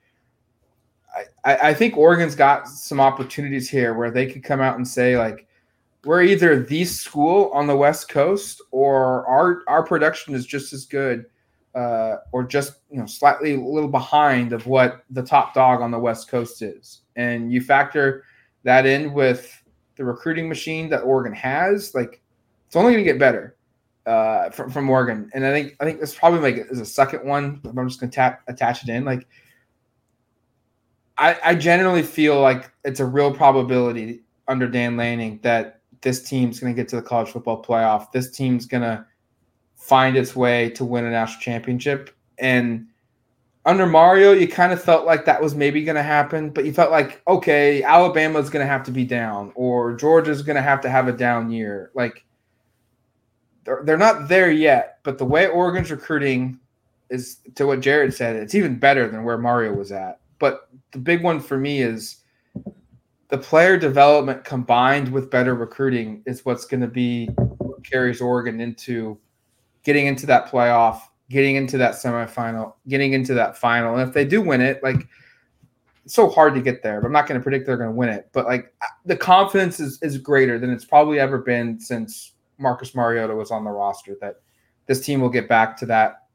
I, I think Oregon's got some opportunities here where they could come out and say, like, we're either the school on the West Coast or our our production is just as good, uh, or just you know slightly a little behind of what the top dog on the West Coast is. And you factor that in with the recruiting machine that Oregon has, like it's only going to get better uh, from from Oregon. And I think I think this probably like is a second one. I'm just going to tap attach it in like. I, I generally feel like it's a real probability under Dan Lanning that this team's going to get to the college football playoff. This team's going to find its way to win a national championship. And under Mario, you kind of felt like that was maybe going to happen, but you felt like, okay, Alabama's going to have to be down or Georgia's going to have to have a down year. Like, they're, they're not there yet, but the way Oregon's recruiting is to what Jared said, it's even better than where Mario was at. But the big one for me is the player development combined with better recruiting is what's going to be what carries Oregon into getting into that playoff, getting into that semifinal, getting into that final. And if they do win it, like it's so hard to get there. But I'm not going to predict they're going to win it. But like the confidence is is greater than it's probably ever been since Marcus Mariota was on the roster. That this team will get back to that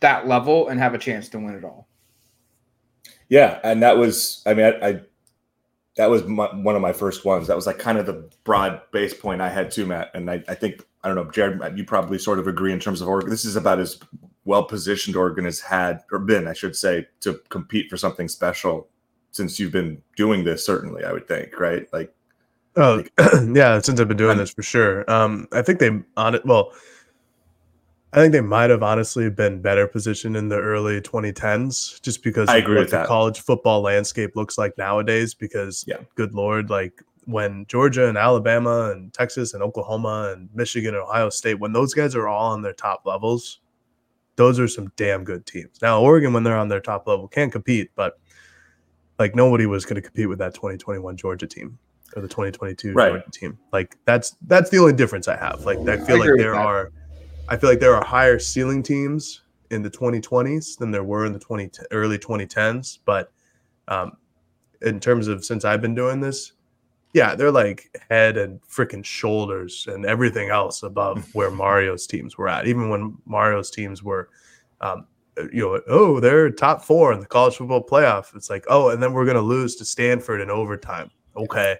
that level and have a chance to win it all. Yeah, and that was I mean I, I that was my, one of my first ones. That was like kind of the broad base point I had too, Matt. And I, I think I don't know, Jared, you probably sort of agree in terms of Oregon. This is about as well positioned Oregon has had or been, I should say, to compete for something special since you've been doing this. Certainly, I would think, right? Like, oh like, <clears throat> yeah, since I've been doing I'm, this for sure. Um, I think they on it. Well, I think they might have honestly been better positioned in the early 2010s, just because I agree with the that. college football landscape looks like nowadays. Because, yeah. good lord, like when Georgia and Alabama and Texas and Oklahoma and Michigan and Ohio State, when those guys are all on their top levels, those are some damn good teams. Now, Oregon, when they're on their top level, can compete, but like nobody was going to compete with that 2021 Georgia team or the 2022 right. Georgia team. Like that's that's the only difference I have. Like I feel I like there are I feel like there are higher ceiling teams in the 2020s than there were in the 20 early 2010s. But um, in terms of since I've been doing this, yeah, they're like head and freaking shoulders and everything else above <laughs> where Mario's teams were at. Even when Mario's teams were, um, you know, oh, they're top four in the college football playoff. It's like, oh, and then we're gonna lose to Stanford in overtime. Okay,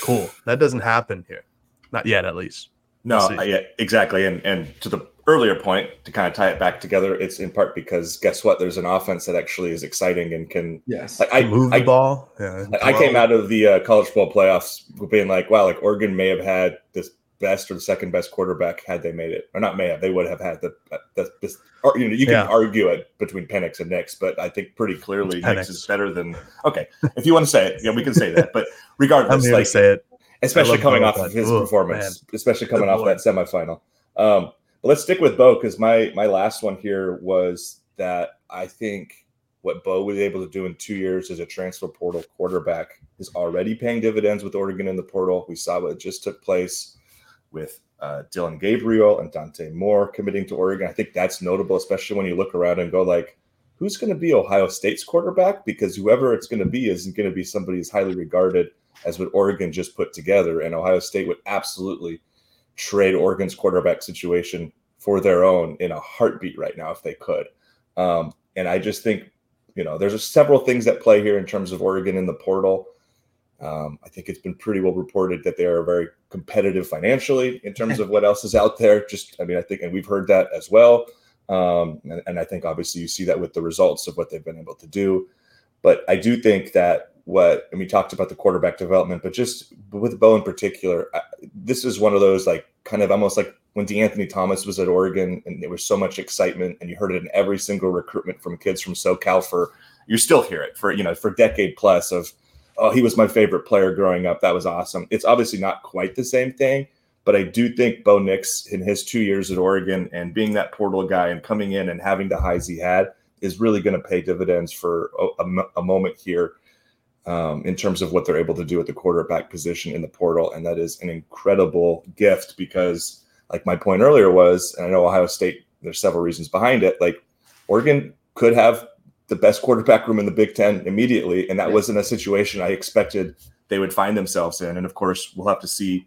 Cool. That doesn't happen here, not yet, at least. No, we'll yeah, exactly. And and to the earlier point, to kind of tie it back together, it's in part because guess what? There's an offense that actually is exciting and can yes, like I move the ball. Yeah, I came out of the uh, college ball playoffs being like, wow, like Oregon may have had this best or the second best quarterback had they made it, or not may have, they would have had the, the this. Or, you know, you can yeah. argue it between Penix and Nix, but I think pretty clearly Nix is better than. Okay, if you want to say it, yeah, we can say that. But <laughs> regardless, like say it especially coming off of his Ooh, performance, man. especially coming Good off boy. that semifinal. Um, but let's stick with Bo because my my last one here was that I think what Bo was able to do in two years as a transfer portal quarterback is already paying dividends with Oregon in the portal. We saw what just took place with uh, Dillon Gabriel and Dante Moore committing to Oregon. I think that's notable, especially when you look around and go like, who's going to be Ohio State's quarterback? Because whoever it's going to be isn't going to be somebody who's highly regarded as what Oregon just put together. And Ohio State would absolutely trade Oregon's quarterback situation for their own in a heartbeat right now if they could. Um, and I just think, you know, there's several things that play here in terms of Oregon in the portal. Um, I think it's been pretty well reported that they are very competitive financially in terms of what else is out there. Just, I mean, I think, and we've heard that as well. Um, and, and I think obviously you see that with the results of what they've been able to do. But I do think that what and we talked about the quarterback development, but just with Bo in particular, this is one of those like kind of almost like when DeAnthony Thomas was at Oregon and there was so much excitement and you heard it in every single recruitment from kids from SoCal for you still hear it for you know for decade plus of oh he was my favorite player growing up that was awesome. It's obviously not quite the same thing, but I do think Bo Nix in his two years at Oregon and being that portal guy and coming in and having the highs he had is really going to pay dividends for a, a, a moment here um, in terms of what they're able to do at the quarterback position in the portal. And that is an incredible gift because, like my point earlier was, and I know Ohio State, there's several reasons behind it. Like Oregon could have the best quarterback room in the Big Ten immediately. And that yeah. wasn't a situation I expected they would find themselves in. And of course, we'll have to see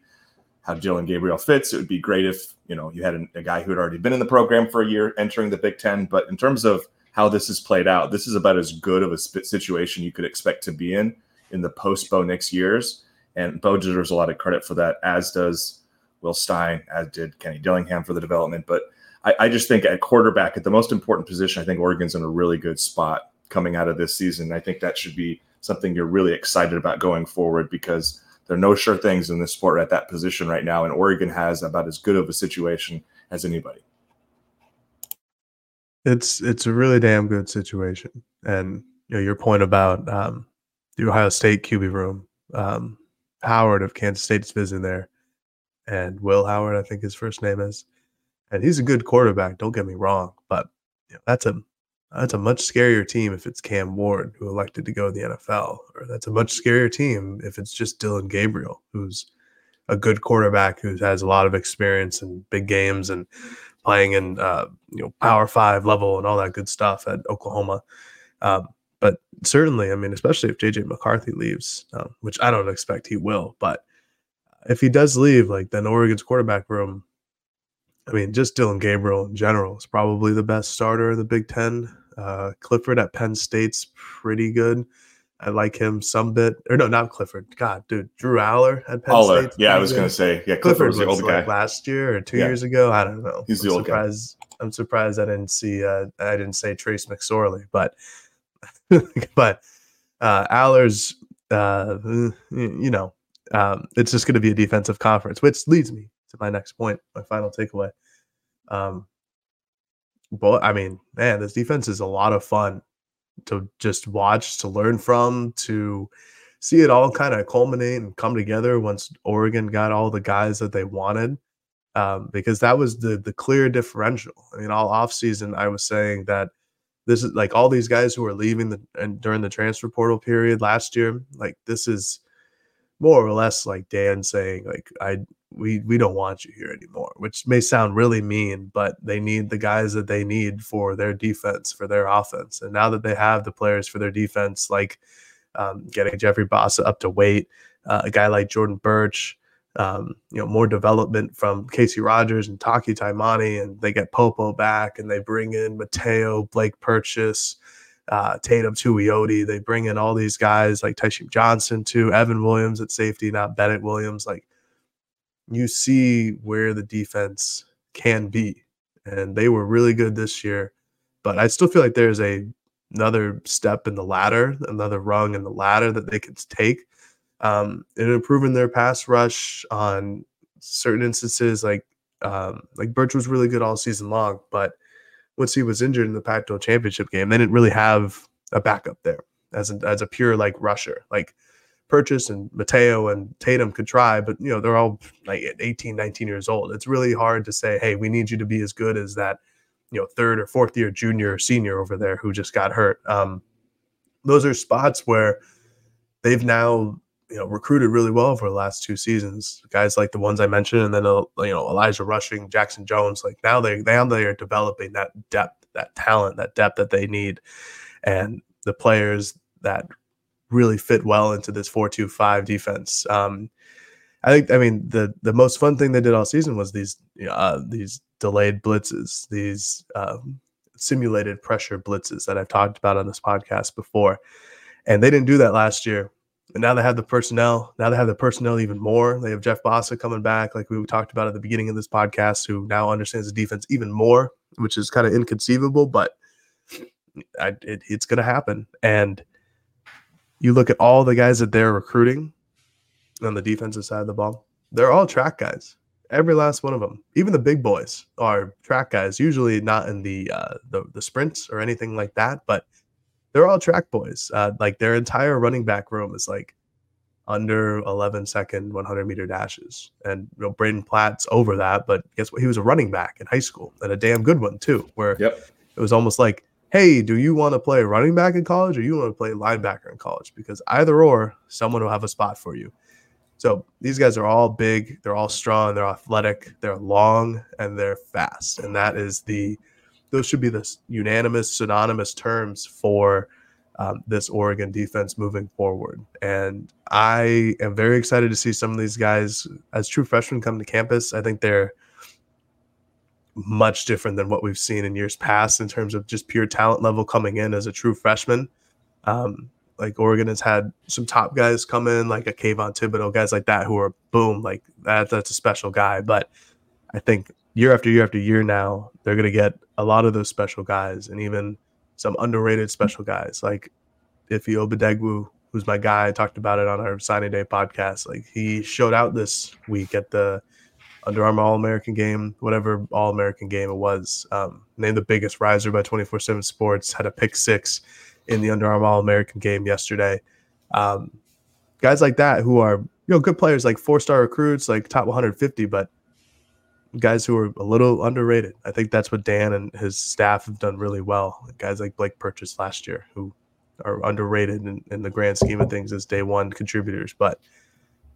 how Dillon Gabriel fits. It would be great if, you know, you had a, a guy who had already been in the program for a year entering the Big Ten. But in terms of how this has played out. This is about as good of a situation you could expect to be in in the post Bo Nix years. And Bo deserves a lot of credit for that, as does Will Stein, as did Kenny Dillingham for the development. But I, I just think at quarterback, at the most important position, I think Oregon's in a really good spot coming out of this season. I think that should be something you're really excited about going forward because there are no sure things in this sport at that position right now. And Oregon has about as good of a situation as anybody. It's it's a really damn good situation, and you know your point about um, the Ohio State QB room. Um, Howard of Kansas State's visiting there, and Will Howard, I think his first name is, and he's a good quarterback. Don't get me wrong, but you know, that's a that's a much scarier team if it's Cam Ward who elected to go to the NFL, or that's a much scarier team if it's just Dillon Gabriel, who's a good quarterback who has a lot of experience in big games and playing in uh, you know Power Five level and all that good stuff at Oklahoma. Um, but certainly, I mean, especially if JJ McCarthy leaves, um, which I don't expect he will, but if he does leave, like then Oregon's quarterback room, I mean, just Dillon Gabriel in general is probably the best starter in the Big Ten. Uh, Clifford at Penn State's pretty good. I like him some bit. Or no, not Clifford. God, dude, Drew Allar at Penn Allar. State. Yeah, I was going to say. Yeah, Clifford, Clifford was the old like guy last year or two yeah. years ago. I don't know. He's I'm the old surprised, guy. I'm surprised I didn't see. Uh, I didn't say Trace McSorley, but <laughs> but uh, Allar's. Uh, you know, um, it's just going to be a defensive conference, which leads me to my next point, my final takeaway. Um, but I mean, man, this defense is a lot of fun to just watch, to learn from, to see it all kind of culminate and come together once Oregon got all the guys that they wanted. Um, because that was the the clear differential. I mean, all offseason, I was saying that this is like all these guys who are leaving the and during the transfer portal period last year, like this is more or less like Dan saying, like, I we we don't want you here anymore, which may sound really mean, but they need the guys that they need for their defense, for their offense. And now that they have the players for their defense, like um, getting Jeffrey Bassa up to weight, uh, a guy like Jordan Burch, um, you know, more development from Casey Rogers and Taki Taimani, and they get Popo back and they bring in Matayo, Blake Purchase, uh, Teitum Tuioti. They bring in all these guys like Tysheem Johnson too, Evan Williams at safety, not Bennett Williams. Like you see where the defense can be, and they were really good this year. But I still feel like there's a another step in the ladder, another rung in the ladder that they could take um, in improving their pass rush on certain instances. Like um, like Burch was really good all season long, but once he was injured in the Pac-12 championship game, they didn't really have a backup there as a, as a pure like rusher. Like Purchase and Matayo and Teitum could try, but you know they're all like 18, 19 years old. It's really hard to say, hey, we need you to be as good as that, you know, third or fourth year junior or senior over there who just got hurt. Um, those are spots where they've now you know recruited really well for the last two seasons. Guys like the ones I mentioned, and then uh, you know Elijah Rushing, Jackson Jones. Like now they now they are developing that depth, that talent, that depth that they need, and the players that really fit well into this four-two-five defense. Um, I think I mean the the most fun thing they did all season was these uh, these delayed blitzes, these um, simulated pressure blitzes that I've talked about on this podcast before, and they didn't do that last year. And now they have the personnel. Now they have the personnel even more. They have Jeff Bassa coming back, like we talked about at the beginning of this podcast, who now understands the defense even more, which is kind of inconceivable, but I, it, it's going to happen. And you look at all the guys that they're recruiting on the defensive side of the ball, they're all track guys. Every last one of them, even the big boys, are track guys. Usually not in the uh, the, the sprints or anything like that, but they're all track boys. Uh, like their entire running back room is like under 11 second 100 meter dashes. And you know, Braden Platt's over that, but guess what? He was a running back in high school and a damn good one too, where yep. it was almost like, hey, do you want to play running back in college or you want to play linebacker in college? Because either or, someone will have a spot for you. So these guys are all big, they're all strong, they're athletic, they're long, and they're fast. And that is the those should be the unanimous, synonymous terms for um, this Oregon defense moving forward. And I am very excited to see some of these guys as true freshmen come to campus. I think they're much different than what we've seen in years past in terms of just pure talent level coming in as a true freshman. Um, like Oregon has had some top guys come in, like a Kayvon Thibodeaux, guys like that who are boom, like that. That's a special guy. But I think year after year after year now, they're going to get a lot of those special guys and even some underrated special guys like Ife Obadegwu, who's my guy. I talked about it on our signing day podcast. Like he showed out this week at the Under Armour All American game, whatever All American game it was. Um, named the biggest riser by 24 7 Sports, had a pick six in the Under Armour All American game yesterday. Um, guys like that who are you know good players, like four star recruits, like top 150, but guys who are a little underrated. I think that's what Dan and his staff have done really well. Guys like Blake Purchase last year, who are underrated in, in the grand scheme of things as day one contributors. But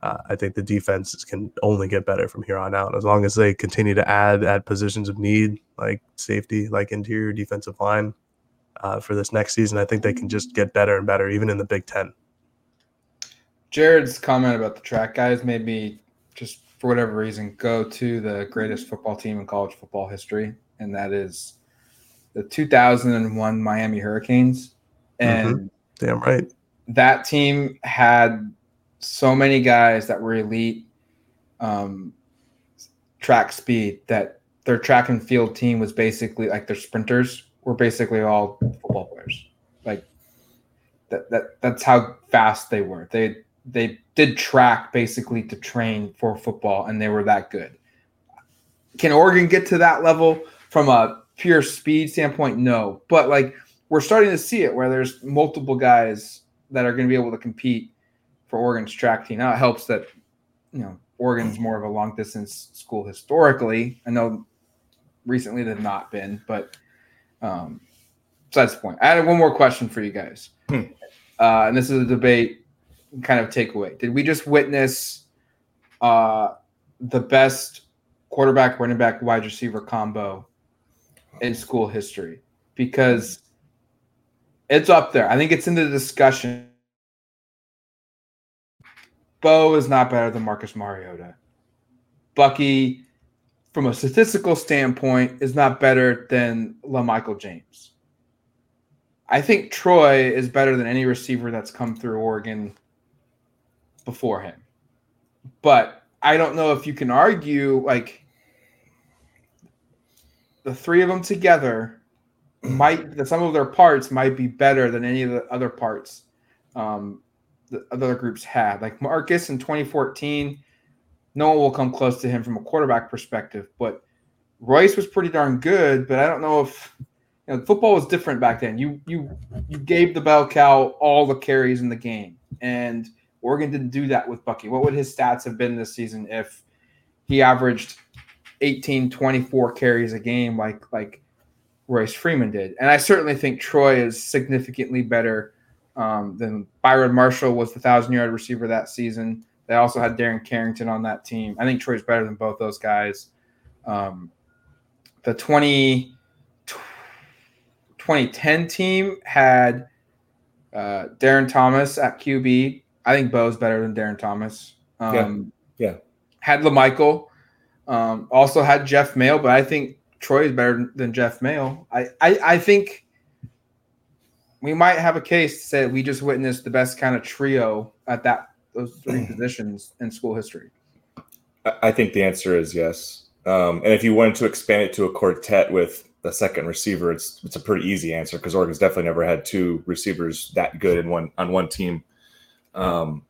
uh, I think the defenses can only get better from here on out as long as they continue to add at positions of need, like safety, like interior defensive line. Uh, for this next season, I think they can just get better and better, even in the Big Ten. Jared's comment about the track guys made me just for whatever reason, go to the greatest football team in college football history, and that is the 2001 Miami Hurricanes. And mm-hmm. damn right, that team had so many guys that were elite um, track speed that their track and field team was basically like their sprinters were basically all football players. Like that, that that's how fast they were. They they did track basically to train for football, and they were that good. Can Oregon get to that level from a pure speed standpoint? No, but like we're starting to see it where there's multiple guys that are going to be able to compete for Oregon's track team. Now it helps that you know Oregon's more of a long distance school historically. I know recently they've not been, but um, besides the point. I had one more question for you guys, hmm. uh, and this is a debate kind of takeaway? Did we just witness uh, the best quarterback, running back, wide receiver combo in school history? Because it's up there. I think it's in the discussion. Bo is not better than Marcus Mariota. Bucky, from a statistical standpoint, is not better than LaMichael James. I think Troy is better than any receiver that's come through Oregon before him. But I don't know if you can argue like the three of them together might the some of their parts might be better than any of the other parts um, the other groups had. Like Marcus in 2014, no one will come close to him from a quarterback perspective, but Royce was pretty darn good. But I don't know if you know, football was different back then. You you you gave the bell cow all the carries in the game, and Oregon didn't do that with Bucky. What would his stats have been this season if he averaged 18, 24 carries a game like like Royce Freeman did? And I certainly think Troy is significantly better um, than Byron Marshall was the thousand yard receiver that season. They also had Darren Carrington on that team. I think Troy's better than both those guys. Um, the 20, 2010 team had uh, Darron Thomas at QB. I think Bo's better than Darron Thomas. Um, yeah. yeah. Had LaMichael. Um, also had Jeff Maehl, but I think Troy is better than Jeff Maehl. I, I, I think we might have a case to say we just witnessed the best kind of trio at that those three <clears throat> positions in school history. I think the answer is yes. Um, and if you wanted to expand it to a quartet with a second receiver, it's it's a pretty easy answer because Oregon's definitely never had two receivers that good in one on one team, um,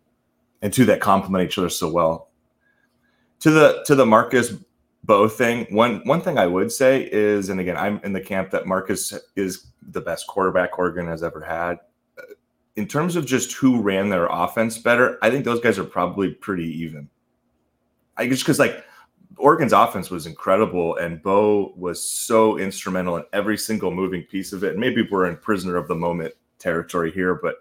and two that complement each other so well. To the to the Marcus Bo thing, one one thing I would say is, and again, I'm in the camp that Marcus is the best quarterback Oregon has ever had. In terms of just who ran their offense better, I think those guys are probably pretty even. I just because like Oregon's offense was incredible, and Bo was so instrumental in every single moving piece of it. And maybe we're in prisoner of the moment territory here, but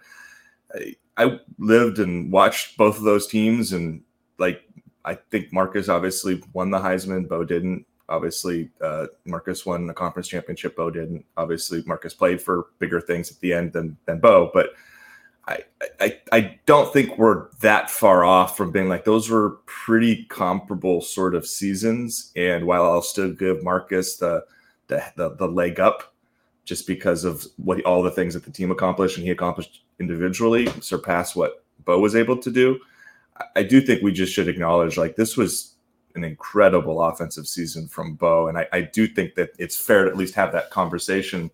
I, I lived and watched both of those teams, and like I think Marcus obviously won the Heisman, Bo didn't. Obviously, uh, Marcus won the conference championship. Bo didn't. Obviously, Marcus played for bigger things at the end than than Bo, but I, I I don't think we're that far off from being like those were pretty comparable sort of seasons. And while I'll still give Marcus the the the, the leg up, just because of what all the things that the team accomplished and he accomplished individually, surpass what Bo was able to do. I do think we just should acknowledge like this was an incredible offensive season from Bo, and I, I do think that it's fair to at least have that conversation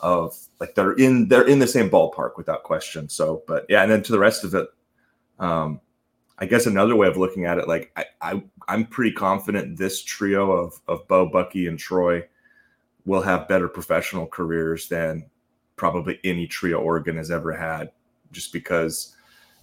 of like they're in they're in the same ballpark without question. So, but yeah, and then to the rest of it, um, I guess another way of looking at it, like I, I I'm pretty confident this trio of of Bo, Bucky, and Troy will have better professional careers than probably any trio Oregon has ever had, just because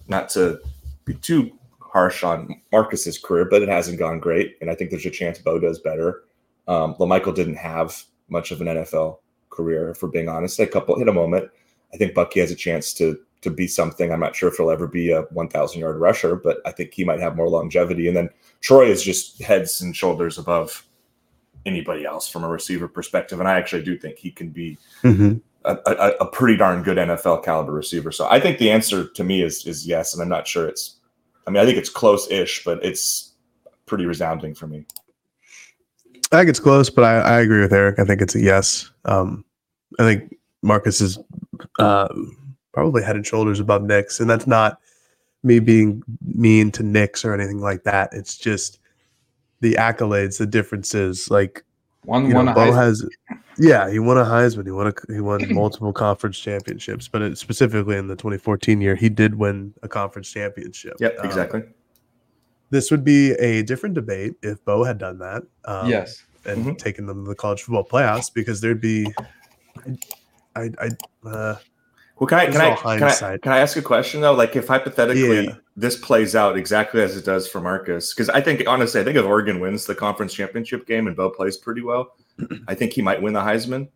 not to be too harsh on Marcus's career, but it hasn't gone great, and I think there's a chance Bo does better. Um, LaMichael didn't have much of an NFL career, for being honest. A couple hit a moment. I think Bucky has a chance to to be something. I'm not sure if he'll ever be a 1,000 yard rusher, but I think he might have more longevity. And then Troy is just heads and shoulders above anybody else from a receiver perspective. And I actually do think he can be mm-hmm. a, a, a, pretty darn good NFL caliber receiver. So I think the answer to me is is yes. And I'm not sure it's. I mean, I think it's close-ish, but it's pretty resounding for me. I think it's close, but I, I agree with Eric. I think it's a yes. Um, I think Marcus is uh, probably head and shoulders above Nix, and that's not me being mean to Nix or anything like that. It's just the accolades, the differences. Like one, one Bo has, yeah, he won a Heisman. He won a he won multiple conference championships, but it, specifically in the 2014 year, he did win a conference championship. Yep, exactly. Um, this would be a different debate if Bo had done that. Um, yes, and mm-hmm. taken them to the college football playoffs because there'd be I, I, uh, well, can I can I, can I can I ask a question though? Like, if hypothetically yeah. this plays out exactly as it does for Marcus, because I think honestly, I think if Oregon wins the conference championship game and Bo plays pretty well, I think he might win the Heisman.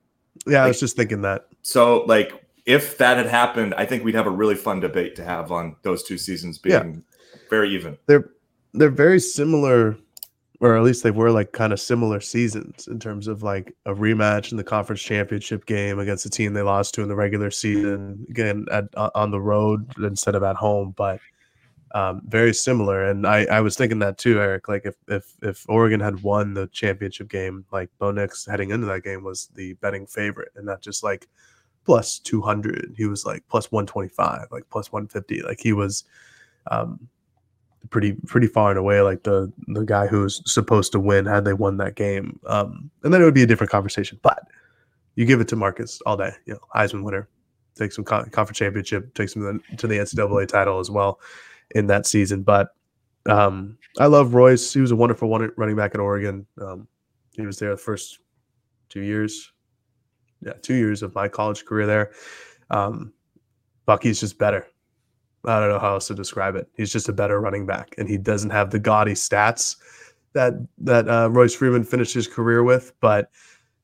Yeah, like, I was just thinking that. So, like, if that had happened, I think we'd have a really fun debate to have on those two seasons being yeah. very even. They're they're very similar or at least they were like kind of similar seasons in terms of like a rematch in the conference championship game against a team they lost to in the regular season again at, on the road instead of at home but um, very similar and I, I was thinking that too eric like if, if if oregon had won the championship game like bo nix heading into that game was the betting favorite and that just like plus 200. He was like plus 125, like plus 150. Like he was um, pretty pretty far and away like the the guy who's supposed to win had they won that game. Um, and then it would be a different conversation. But you give it to Marcus all day. You know, Heisman winner, takes some conference championship, takes him to the NCAA title as well in that season. But um, I love Royce. He was a wonderful one running back at Oregon. Um, he was there the first two years. Yeah, two years of my college career there. Um, Bucky's just better. I don't know how else to describe it. He's just a better running back, and he doesn't have the gaudy stats that that uh, Royce Freeman finished his career with, but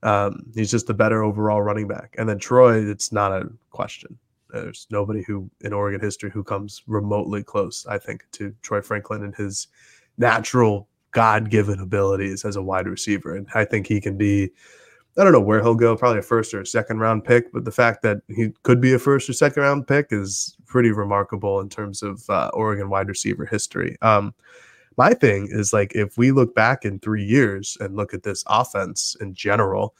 um, he's just a better overall running back. And then Troy, it's not a question. There's nobody who in Oregon history who comes remotely close, I think, to Troy Franklin and his natural God given abilities as a wide receiver. And I think he can be, I don't know where he'll go, probably a first or a second round pick. But the fact that he could be a first or second round pick is pretty remarkable in terms of uh, Oregon wide receiver history. Um, my thing is like if we look back in three years and look at this offense in general,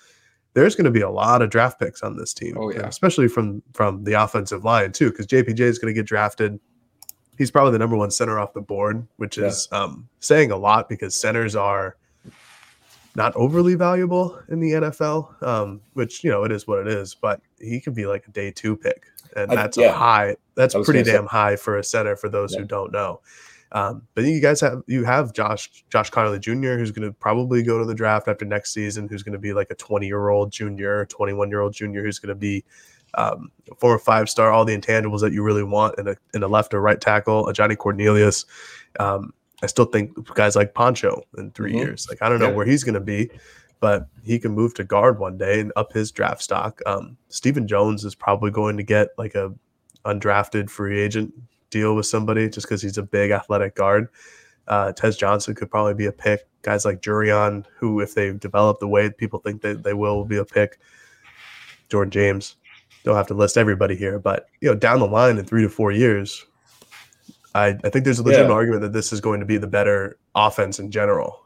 there's going to be a lot of draft picks on this team. Oh yeah, especially from from the offensive line too, because JPJ is going to get drafted. He's probably the number one center off the board, which is um, saying a lot because centers are not overly valuable in the NFL. Um, which you know it is what it is, but he could be like a day two pick, and that's I, yeah. a high. That's pretty damn say. high for a center. For those yeah. who don't know, um, but you guys have you have Josh Josh Conerly Jr. who's going to probably go to the draft after next season, who's going to be like a 20 year old junior, 21 year old junior, who's going to be um, four or five star, all the intangibles that you really want in a in a left or right tackle. Ajani Cornelius. Um, I still think guys like Poncho in 3 mm-hmm. years. Like I don't know yeah. where he's going to be, but he can move to guard one day and up his draft stock. Um, Stephen Jones is probably going to get like a undrafted free agent deal with somebody just because he's a big athletic guard. Uh, Tez Johnson could probably be a pick. Guys like Jurrion, who, if they develop the way people think that they will, will be a pick. Jordan James. Don't have to list everybody here, but you know, down the line in three to four years, I, I think there's a legitimate yeah. argument that this is going to be the better offense in general.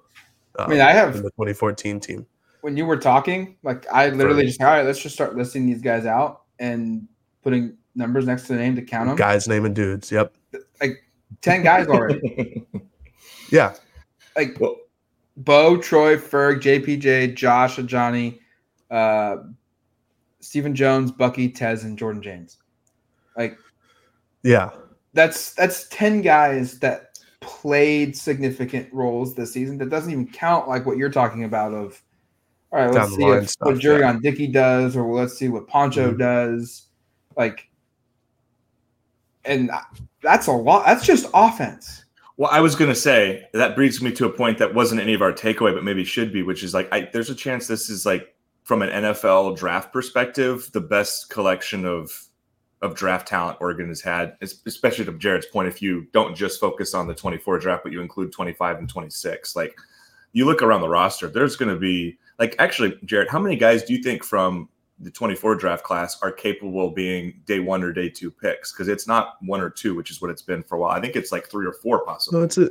Um, I mean, I have the 2014 team. When you were talking, like I literally just all right, let's just start listing these guys out and putting numbers next to the name to count them. Guys, name, and dudes. Yep. Like ten guys already. <laughs> yeah. Like well, Bo, Troy, Ferg, JPJ, Josh, Johnny, uh, Stephen Jones, Bucky, Tez, and Jordan James. Like, yeah, that's that's ten guys that played significant roles this season. That doesn't even count like what you're talking about. Of all right, let's see if, stuff, what Jurrion yeah. Dickey does, or let's see what Poncho mm-hmm. does. Like and that's a lot. That's just offense. Well, I was going to say that brings me to a point that wasn't any of our takeaway, but maybe should be, which is like, I, there's a chance this is like from an NFL draft perspective, the best collection of of draft talent Oregon has had, especially to Jared's point. If you don't just focus on the 24 draft, but you include 25 and 26, like you look around the roster, there's going to be like actually, Jared, how many guys do you think from the 24 draft class are capable of being day one or day two picks because it's not one or two, which is what it's been for a while. I think it's like three or four possible. No, it's a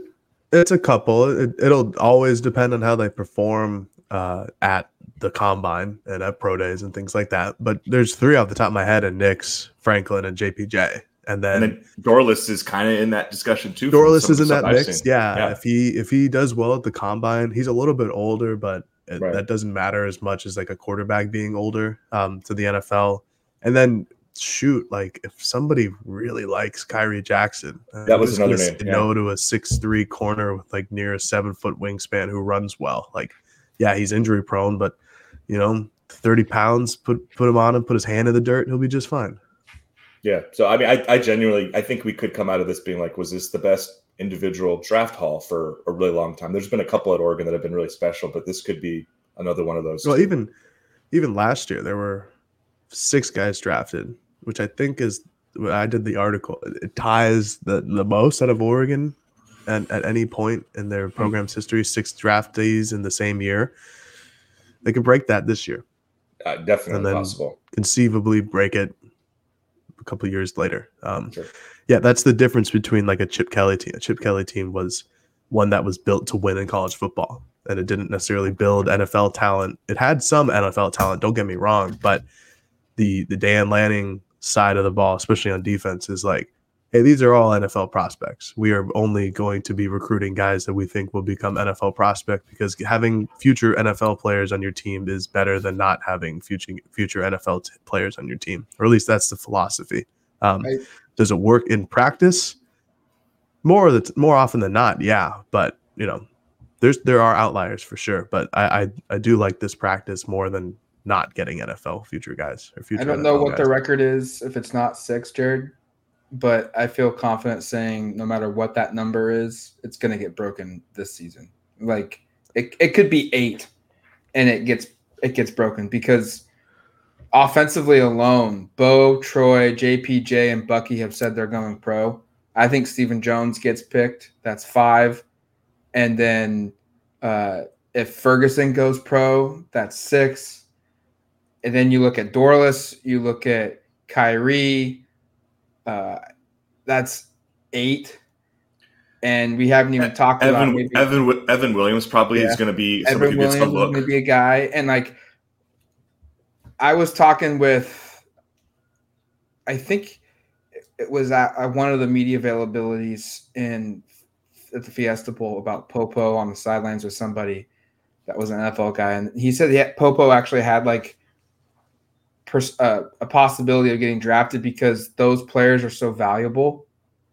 it's a couple. It, will always depend on how they perform uh, at the combine and at pro days and things like that. But there's three off the top of my head: and Nix, Franklin, and JPJ. And then, and then Dorlus is kind of in that discussion too. Dorlus is in that mix. Yeah, yeah. If he if he does well at the combine, he's a little bit older, but right. that doesn't matter as much as like a quarterback being older um, to the NFL. And then shoot, like if somebody really likes Khyree Jackson, uh, that was another name. Yeah. No to a six three corner with like near a seven foot wingspan who runs well. Like, yeah, he's injury prone, but you know, thirty pounds, put put him on and put his hand in the dirt, he'll be just fine. Yeah. So I mean, I, I genuinely I think we could come out of this being like, was this the best individual draft haul for a really long time. There's been a couple at Oregon that have been really special, but this could be another one of those. Well, even even last year there were six guys drafted, which I think is I did the article. It ties the the most out of Oregon at, at any point in their hmm. program's history. Six draftees in the same year. They could break that this year. Uh, definitely possible. Conceivably break it a couple years later. Um, sure yeah, that's the difference between like a Chip Kelly team. A Chip Kelly team was one that was built to win in college football, and it didn't necessarily build NFL talent. It had some NFL talent, don't get me wrong, but the the Dan Lanning side of the ball, especially on defense, is like, hey, these are all NFL prospects. We are only going to be recruiting guys that we think will become NFL prospect because having future NFL players on your team is better than not having future future NFL t- players on your team, or at least that's the philosophy. Um, Right. Does it work in practice? More of the more often than not, yeah. But you know, there's there are outliers for sure. But I I, I do like this practice more than not getting NFL future guys or future. I don't know what guys. the record is if it's not six, Jared, but I feel confident saying no matter what that number is, it's going to get broken this season. Like it, it could be eight, and it gets it gets broken because offensively alone, Bo, Troy, JPJ, and Bucky have said they're going pro. I think Stephen Jones gets picked. That's five, and then uh, if Ferguson goes pro, that's six. And then you look at Dorlus, you look at Khyree, uh, that's eight. And we haven't even talked about Evan maybe Evan Evan Williams probably Yeah. is going to be somebody Evan who gets a Williams is look. going to be a guy. And like, I was talking with, I think it was at at one of the media availabilities in at the Fiesta Bowl about Popo on the sidelines with somebody that was an NFL guy, and he said had, Popo actually had like pers- uh, a possibility of getting drafted because those players are so valuable,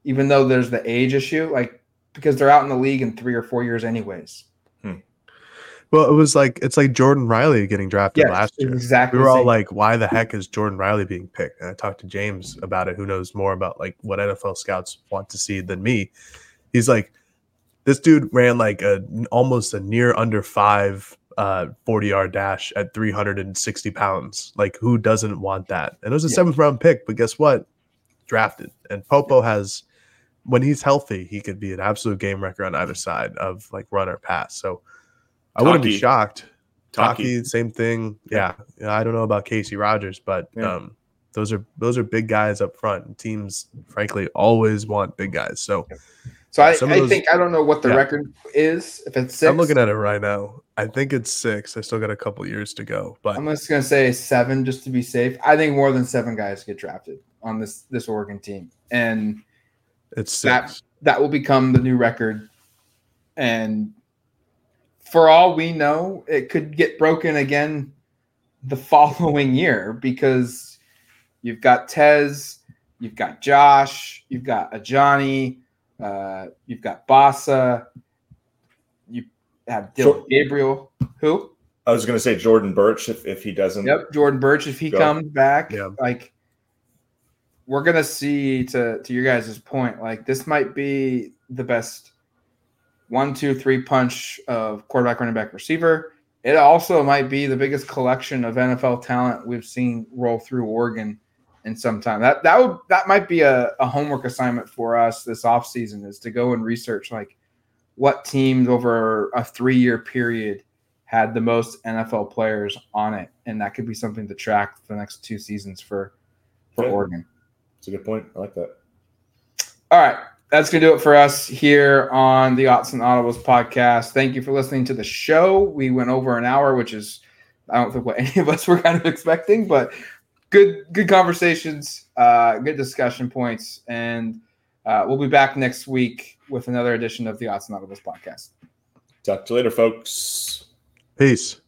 even though there's the age issue, like because they're out in the league in three or four years anyways. Well, it was like it's like Jordan Riley getting drafted Yes, last year. exactly We were all like, "Why the heck is Jordan Riley being picked?" And I talked to James about it, who knows more about like what NFL scouts want to see than me. He's like, "This dude ran like a almost a near under five uh 40 yard dash at 360 pounds. Like, who doesn't want that?" And it was a Yeah. seventh round pick, but guess what? Drafted. And Popo has, when he's healthy, he could be an absolute game wrecker on either side of like run or pass. So. I wouldn't be shocked. Taki. Taki, same thing. Yeah. yeah, I don't know about Casey Rogers, but Yeah. um, those are those are big guys up front. Teams, frankly, always want big guys. So So I, I those- think I don't know what the yeah. record is. If it's 6 I'm looking at it right now. I think it's six. I still got a couple years to go, but I'm just gonna say seven just to be safe. I think more than seven guys get drafted on this this Oregon team, and it's that six. that will become the new record. And for all we know, it could get broken again the <laughs> following year because you've got Tez, you've got Josh, you've got Ajani, uh, you've got Bassa, have Dillon Sure. Gabriel, who I was going to say Jordan Burch if, if he doesn't. Yep, Jordan Burch if he Go. comes back, Yeah. like we're gonna see to to your guys' point, like this might be the best one, two, three punch of quarterback, running back, receiver. It also might be the biggest collection of NFL talent we've seen roll through Oregon in some time. That that would that might be a, a homework assignment for us this offseason is to go and research like what teams over a three year period had the most NFL players on it, and that could be something to track for the next two seasons for for. Oregon. It's a good point. I like that. All right, that's gonna do it for us here on the Autzen Audibles podcast. Thank you for listening to the show. We went over an hour, which is I don't think what <laughs> any of us were kind of expecting, but good good conversations, uh, good discussion points, and uh, we'll be back next week with another edition of the Autzen Audibles podcast. Talk to you later, folks. Peace.